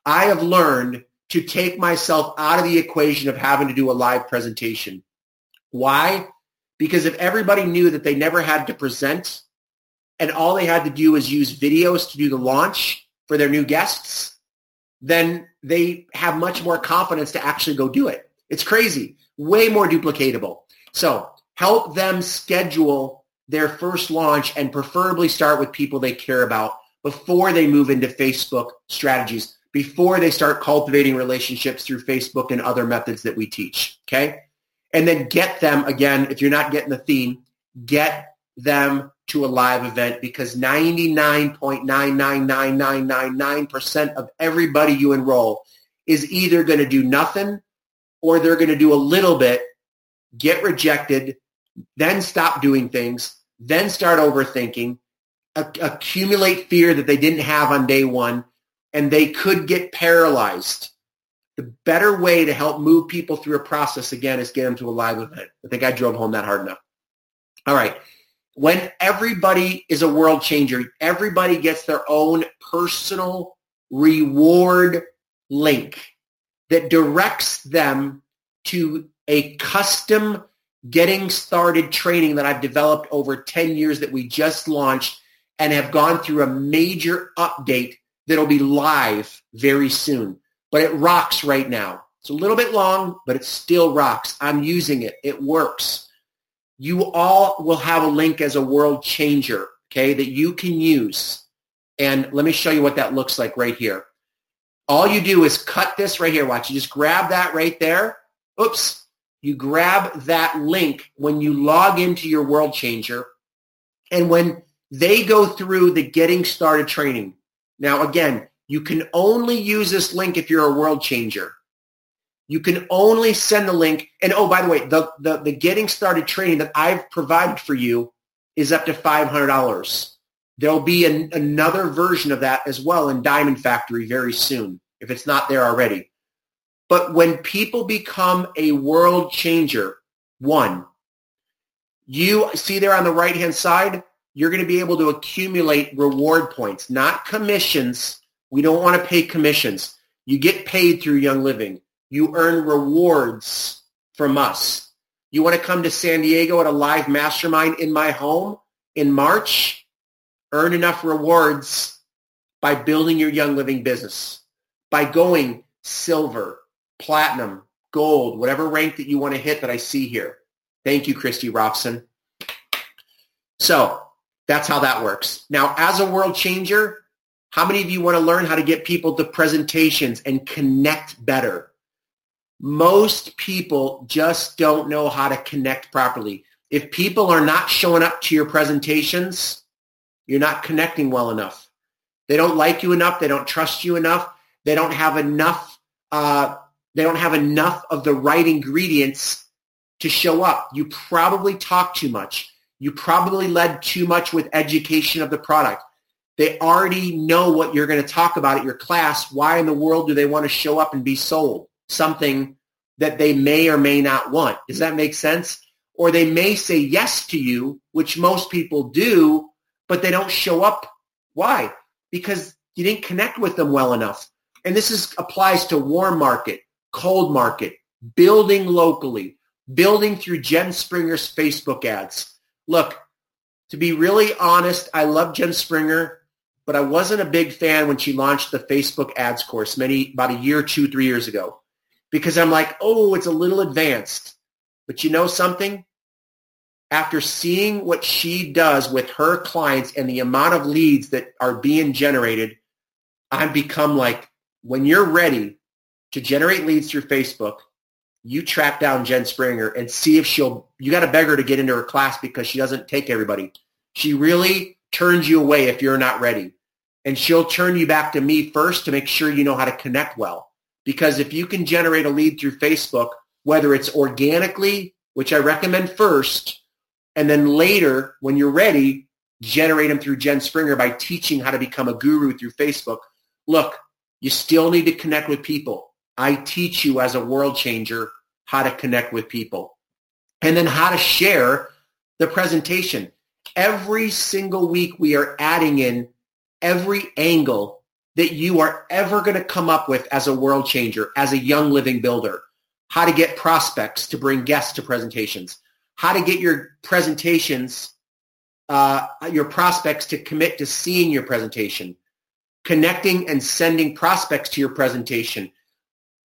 I have learned to take myself out of the equation of having to do a live presentation. Why? Because if everybody knew that they never had to present and all they had to do was use videos to do the launch for their new guests, then they have much more confidence to actually go do it. It's crazy. Way more duplicatable. So help them schedule their first launch and preferably start with people they care about before they move into Facebook strategies, before they start cultivating relationships through Facebook and other methods that we teach. Okay. And then get them again, if you're not getting the theme, get them to a live event because 99.999999% of everybody you enroll is either going to do nothing or they're going to do a little bit, get rejected, then stop doing things, then start overthinking, accumulate fear that they didn't have on day one, and they could get paralyzed. The better way to help move people through a process again is get them to a live event. I think I drove home that hard enough. All right. When everybody is a world changer, everybody gets their own personal reward link that directs them to a custom getting started training that I've developed over 10 years that we just launched and have gone through a major update that'll be live very soon. But it rocks right now. It's a little bit long, but it still rocks. I'm using it. It works. You all will have a link as a world changer, okay, that you can use. And let me show you what that looks like right here. All you do is cut this right here. Watch. You just grab that right there. Oops you grab that link when you log into your World Changer. And when they go through the getting started training, now again, you can only use this link if you're a World Changer. You can only send the link. And oh, by the way, the, the, the getting started training that I've provided for you is up to $500. There'll be an, another version of that as well in Diamond Factory very soon, if it's not there already. But when people become a world changer, one, you see there on the right-hand side, you're going to be able to accumulate reward points, not commissions. We don't want to pay commissions. You get paid through Young Living. You earn rewards from us. You want to come to San Diego at a live mastermind in my home in March? Earn enough rewards by building your Young Living business, by going silver, platinum, gold, whatever rank that you want to hit that I see here. Thank you, Christy Robson. So that's how that works. Now, as a world changer, how many of you want to learn how to get people to presentations and connect better? Most people just don't know how to connect properly. If people are not showing up to your presentations, you're not connecting well enough. They don't like you enough. They don't trust you enough. They don't have enough uh, they don't have enough of the right ingredients to show up. You probably talk too much. You probably led too much with education of the product. They already know what you're going to talk about at your class. Why in the world do they want to show up and be sold something that they may or may not want? Does that make sense? Or they may say yes to you, which most people do, but they don't show up. Why? Because you didn't connect with them well enough. And this is, applies to warm market, cold market, building locally, building through Jen Springer's Facebook ads. Look, to be really honest, I love Jen Springer, but I wasn't a big fan when she launched the Facebook ads course many, about a year, two, three years ago, because I'm like, oh, it's a little advanced. But you know something? After seeing what she does with her clients and the amount of leads that are being generated, I've become like, when you're ready to generate leads through Facebook, you track down Jen Springer and see if she'll, you got to beg her to get into her class because she doesn't take everybody. She really turns you away if you're not ready. And she'll turn you back to me first to make sure you know how to connect well. Because if you can generate a lead through Facebook, whether it's organically, which I recommend first, and then later when you're ready, generate them through Jen Springer by teaching how to become a guru through Facebook. Look, you still need to connect with people. I teach you as a world changer how to connect with people and then how to share the presentation. Every single week we are adding in every angle that you are ever going to come up with as a world changer, as a young living builder. How to get prospects to bring guests to presentations. How to get your presentations, uh, your prospects to commit to seeing your presentation. Connecting and sending prospects to your presentation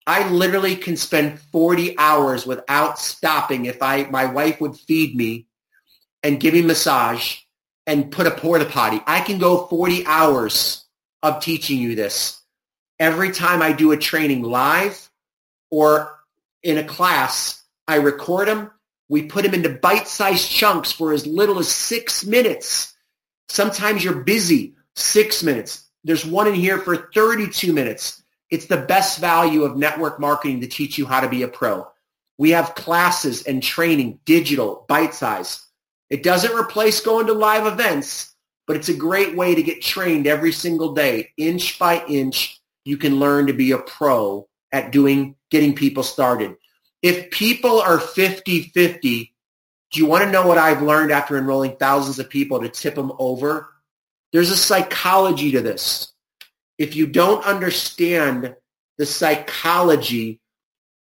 I literally can spend 40 hours without stopping if I my wife would feed me and give me massage and put a porta potty. I can go 40 hours of teaching you this. Every time I do a training live or in a class, I record them. We put them into bite-sized chunks for as little as six minutes. Sometimes you're busy, six minutes. There's one in here for 32 minutes. It's the best value of network marketing to teach you how to be a pro. We have classes and training, digital, bite size. It doesn't replace going to live events, but it's a great way to get trained every single day. Inch by inch, you can learn to be a pro at doing, getting people started. If people are 50-50, do you want to know what I've learned after enrolling thousands of people to tip them over? There's a psychology to this if you don't understand the psychology,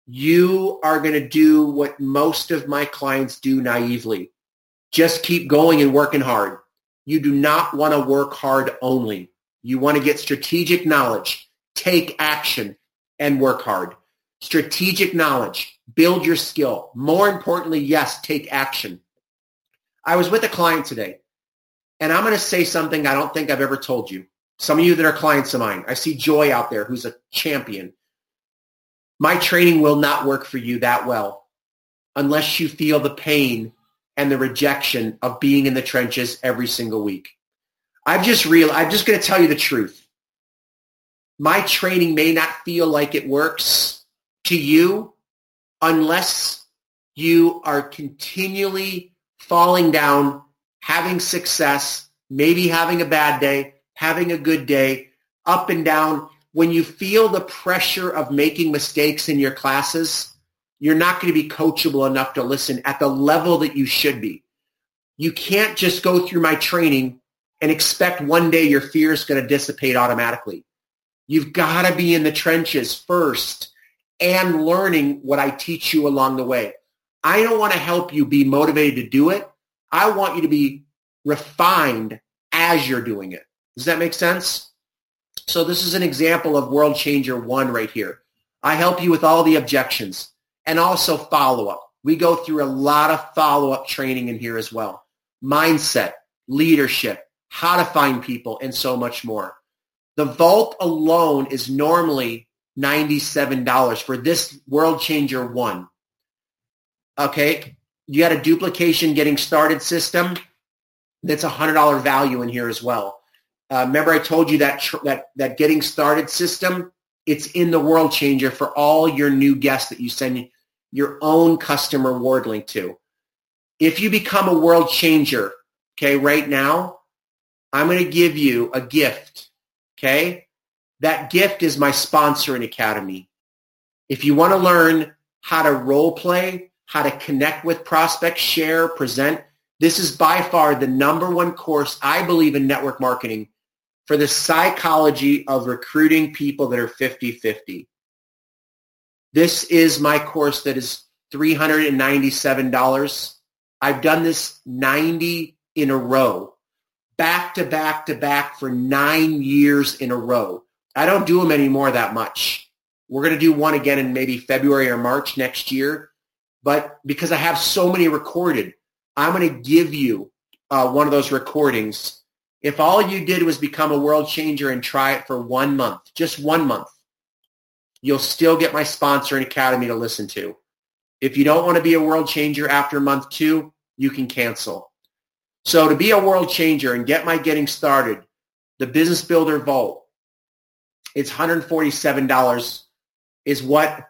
you are going to do what most of my clients do naively. Just keep going and working hard. You do not want to work hard only. You want to get strategic knowledge, take action, and work hard. Strategic knowledge, build your skill. More importantly, yes, take action. I was with a client today, and I'm going to say something I don't think I've ever told you. Some of you that are clients of mine, I see Joy out there who's a champion. My training will not work for you that well unless you feel the pain and the rejection of being in the trenches every single week. I've just real I'm just going to tell you the truth. My training may not feel like it works to you unless you are continually falling down, having success, maybe having a bad day, having a good day, up and down. When you feel the pressure of making mistakes in your classes, you're not going to be coachable enough to listen at the level that you should be. You can't just go through my training and expect one day your fear is going to dissipate automatically. You've got to be in the trenches first and learning what I teach you along the way. I don't want to help you be motivated to do it. I want you to be refined as you're doing it. Does that make sense? So this is an example of World Changer 1 right here. I help you with all the objections and also follow-up. We go through a lot of follow-up training in here as well. Mindset, leadership, how to find people, and so much more. The vault alone is normally $97 for this World Changer 1. Okay, you got a duplication getting started system. That's a $100 value in here as well. Uh, remember I told you that, tr- that, that getting started system, it's in the world changer for all your new guests that you send your own custom reward link to. If you become a world changer, okay, right now, I'm going to give you a gift, okay? That gift is my sponsoring academy. If you want to learn how to role play, how to connect with prospects, share, present, this is by far the number one course I believe in network marketing for the psychology of recruiting people that are 50-50. This is my course that is $397. I've done this 90 in a row, back to back to back for nine years in a row. I don't do them anymore that much. We're going to do one again in maybe February or March next year. But because I have so many recorded, I'm going to give you uh, one of those recordings. If all you did was become a world changer and try it for one month, just one month, you'll still get my sponsoring academy to listen to. If you don't want to be a world changer after month two, you can cancel. So to be a world changer and get my getting started, the Business Builder Vault, it's $147 is what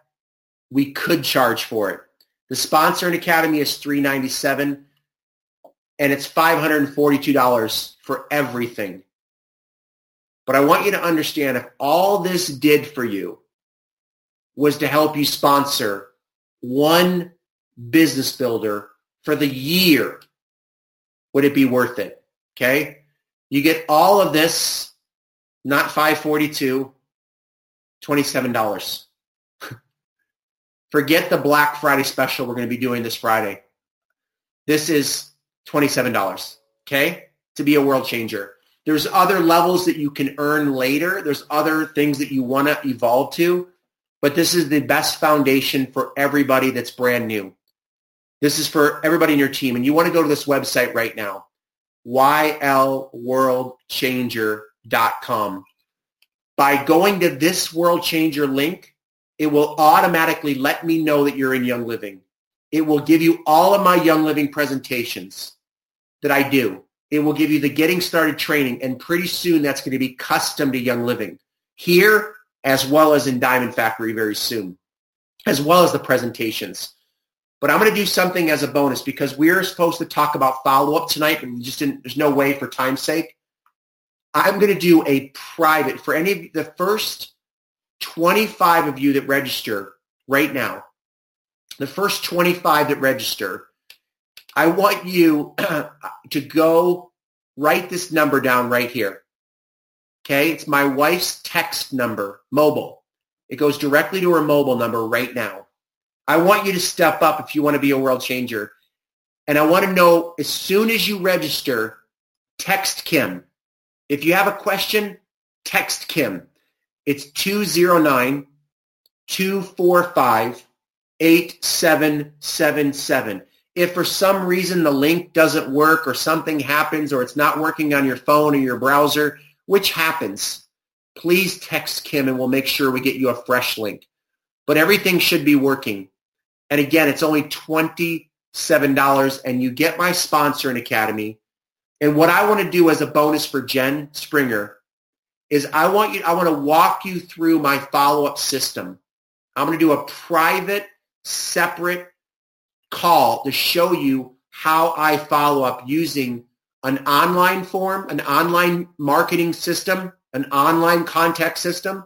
we could charge for it. The sponsoring academy is 397 and it's $542 for everything. But I want you to understand if all this did for you was to help you sponsor one business builder for the year, would it be worth it? Okay. You get all of this, not 542, $27. Forget the Black Friday special we're going to be doing this Friday. This is $27, okay, to be a world changer. There's other levels that you can earn later. There's other things that you want to evolve to, but this is the best foundation for everybody that's brand new. This is for everybody in your team. And you want to go to this website right now, ylworldchanger.com. By going to this world changer link, it will automatically let me know that you're in Young Living. It will give you all of my Young Living presentations that I do. It will give you the getting started training, and pretty soon that's going to be custom to Young Living here as well as in Diamond Factory very soon, as well as the presentations. But I'm going to do something as a bonus because we are supposed to talk about follow-up tonight, and we just didn't, there's no way for time's sake. I'm going to do a private for any of the first 25 of you that register right now the first 25 that register, I want you to go write this number down right here. Okay, it's my wife's text number, mobile. It goes directly to her mobile number right now. I want you to step up if you want to be a world changer. And I want to know as soon as you register, text Kim. If you have a question, text Kim. It's 209 245 8777. If for some reason the link doesn't work or something happens or it's not working on your phone or your browser, which happens, please text Kim and we'll make sure we get you a fresh link. But everything should be working. And again, it's only $27 and you get my sponsoring Academy. And what I want to do as a bonus for Jen Springer is I want you, I want to walk you through my follow-up system. I'm going to do a private separate call to show you how I follow up using an online form, an online marketing system, an online contact system,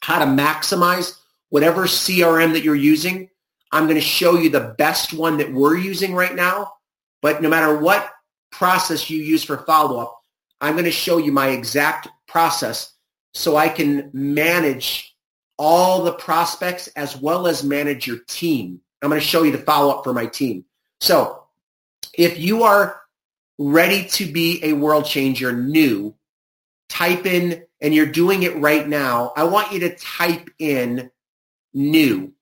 how to maximize whatever CRM that you're using. I'm going to show you the best one that we're using right now. But no matter what process you use for follow-up, I'm going to show you my exact process so I can manage all the prospects as well as manage your team. I'm going to show you the follow-up for my team. So if you are ready to be a world changer new, type in, and you're doing it right now, I want you to type in new,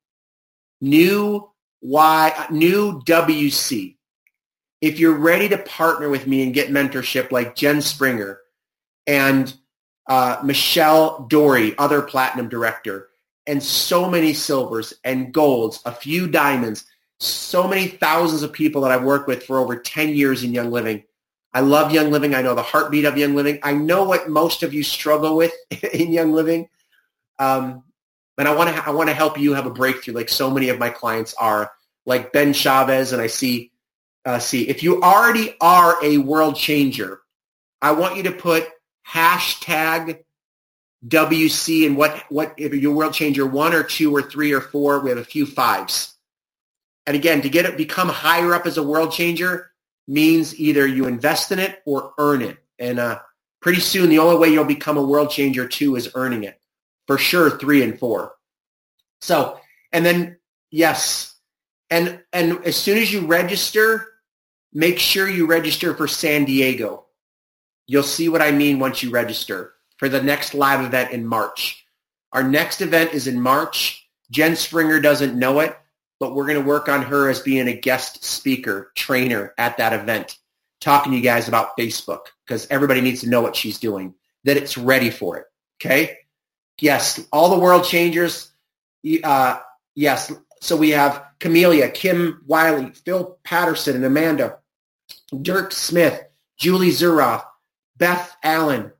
new Y, new WC. If you're ready to partner with me and get mentorship like Jen Springer and uh, Michelle Dory, other platinum director, and so many silvers and golds, a few diamonds, so many thousands of people that I've worked with for over 10 years in Young Living. I love Young Living. I know the heartbeat of Young Living. I know what most of you struggle with in Young Living. Um, and I want to I want to help you have a breakthrough like so many of my clients are, like Ben Chavez. And I see, uh, see, if you already are a world changer, I want you to put hashtag WC and what, what if you're world changer one or two or three or four, we have a few fives. And again, to get it, become higher up as a world changer means either you invest in it or earn it. And uh, pretty soon, the only way you'll become a world changer too is earning it. For sure, three and four. So, and then yes, and and as soon as you register, make sure you register for San Diego. You'll see what I mean once you register for the next live event in March. Our next event is in March. Jen Springer doesn't know it, but we're going to work on her as being a guest speaker, trainer at that event, talking to you guys about Facebook because everybody needs to know what she's doing, that it's ready for it. Okay? Yes, all the world changers. Uh, yes, so we have Camelia, Kim Wiley, Phil Patterson, and Amanda, Dirk Smith, Julie Zuroff, Beth Allen,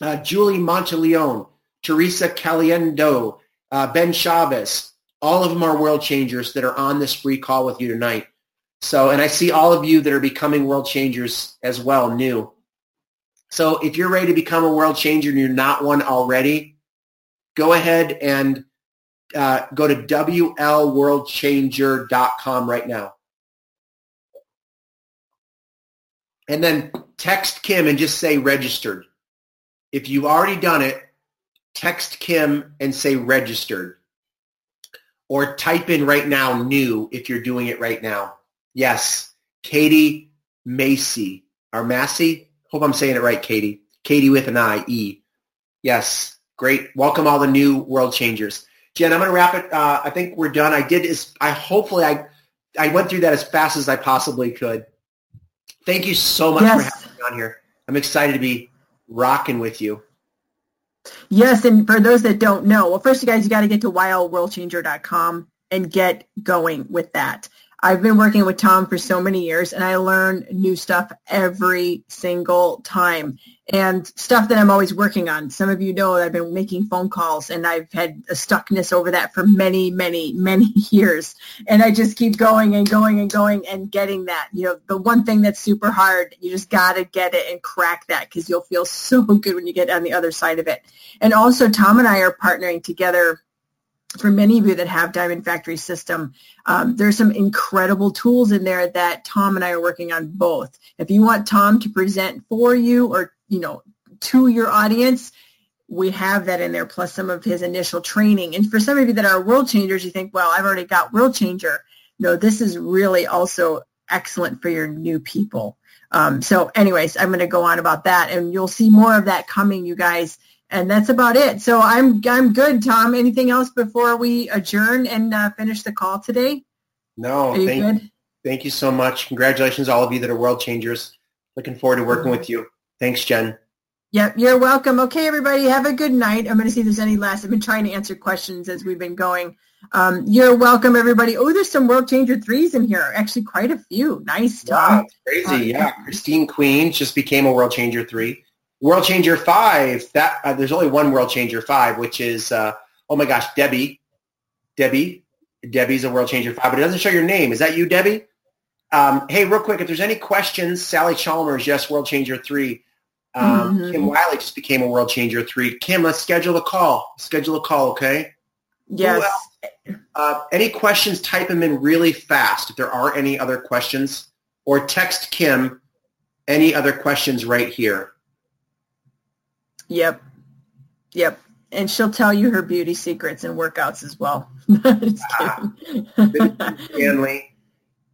uh, Julie Monteleone, Teresa Caliendo, uh, Ben Chavez. All of them are world changers that are on this free call with you tonight. So, and I see all of you that are becoming world changers as well, new. So if you're ready to become a world changer and you're not one already, go ahead and uh, go to WLWorldChanger.com right now. And then text Kim and just say registered. If you've already done it, text Kim and say registered. Or type in right now new if you're doing it right now. Yes, Katie Macy. Or Massey? Hope I'm saying it right, Katie. Katie with an I, E. Yes, great. Welcome all the new world changers. Jen, I'm going to wrap it. Uh, I think we're done. I did is I hopefully I I went through that as fast as I possibly could. Thank you so much yes. for having me on here. I'm excited to be rocking with you. Yes, and for those that don't know, well, first, you guys, you got to get to wildworldchanger.com and get going with that. I've been working with Tom for so many years and I learn new stuff every single time and stuff that I'm always working on. Some of you know that I've been making phone calls and I've had a stuckness over that for many, many, many years. And I just keep going and going and going and getting that. You know, the one thing that's super hard, you just got to get it and crack that because you'll feel so good when you get on the other side of it. And also Tom and I are partnering together for many of you that have Diamond Factory System, um, there's some incredible tools in there that Tom and I are working on both. If you want Tom to present for you or, you know, to your audience, we have that in there, plus some of his initial training. And for some of you that are world changers, you think, well, I've already got world changer. No, this is really also excellent for your new people. Um, so anyways, I'm going to go on about that and you'll see more of that coming, you guys and that's about it. So I'm I'm good, Tom. Anything else before we adjourn and uh, finish the call today? No, thank, good? thank you so much. Congratulations, all of you that are world changers. Looking forward to working with you. Thanks, Jen. Yep, you're welcome. Okay, everybody, have a good night. I'm going to see if there's any last. I've been trying to answer questions as we've been going. Um, you're welcome, everybody. Oh, there's some World Changer threes in here. Actually, quite a few. Nice stuff. Wow, crazy. Uh, yeah, Christine Queen just became a World Changer three. World Changer Five. That uh, there's only one World Changer Five, which is uh, oh my gosh, Debbie. Debbie. Debbie's a World Changer Five, but it doesn't show your name. Is that you, Debbie? Um, hey, real quick, if there's any questions, Sally Chalmers, yes, World Changer Three. Um, mm-hmm. Kim Wiley just became a World Changer Three. Kim, let's schedule a call. Schedule a call, okay? Yes. Uh, any questions? Type them in really fast if there are any other questions, or text Kim any other questions right here. Yep. Yep. And she'll tell you her beauty secrets and workouts as well. Stanley.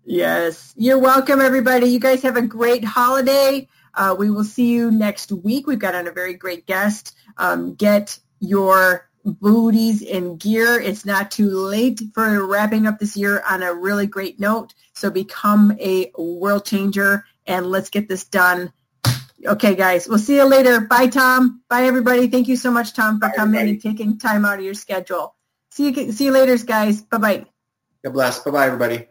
Yes. You're welcome, everybody. You guys have a great holiday. Uh, we will see you next week. We've got on a very great guest. Um, get your booties in gear. It's not too late for wrapping up this year on a really great note. So become a world changer and let's get this done Okay, guys. We'll see you later. Bye, Tom. Bye, everybody. Thank you so much, Tom, for Bye, coming everybody. and taking time out of your schedule. See you. See you later, guys. Bye, bye. God bless. Bye, bye, everybody.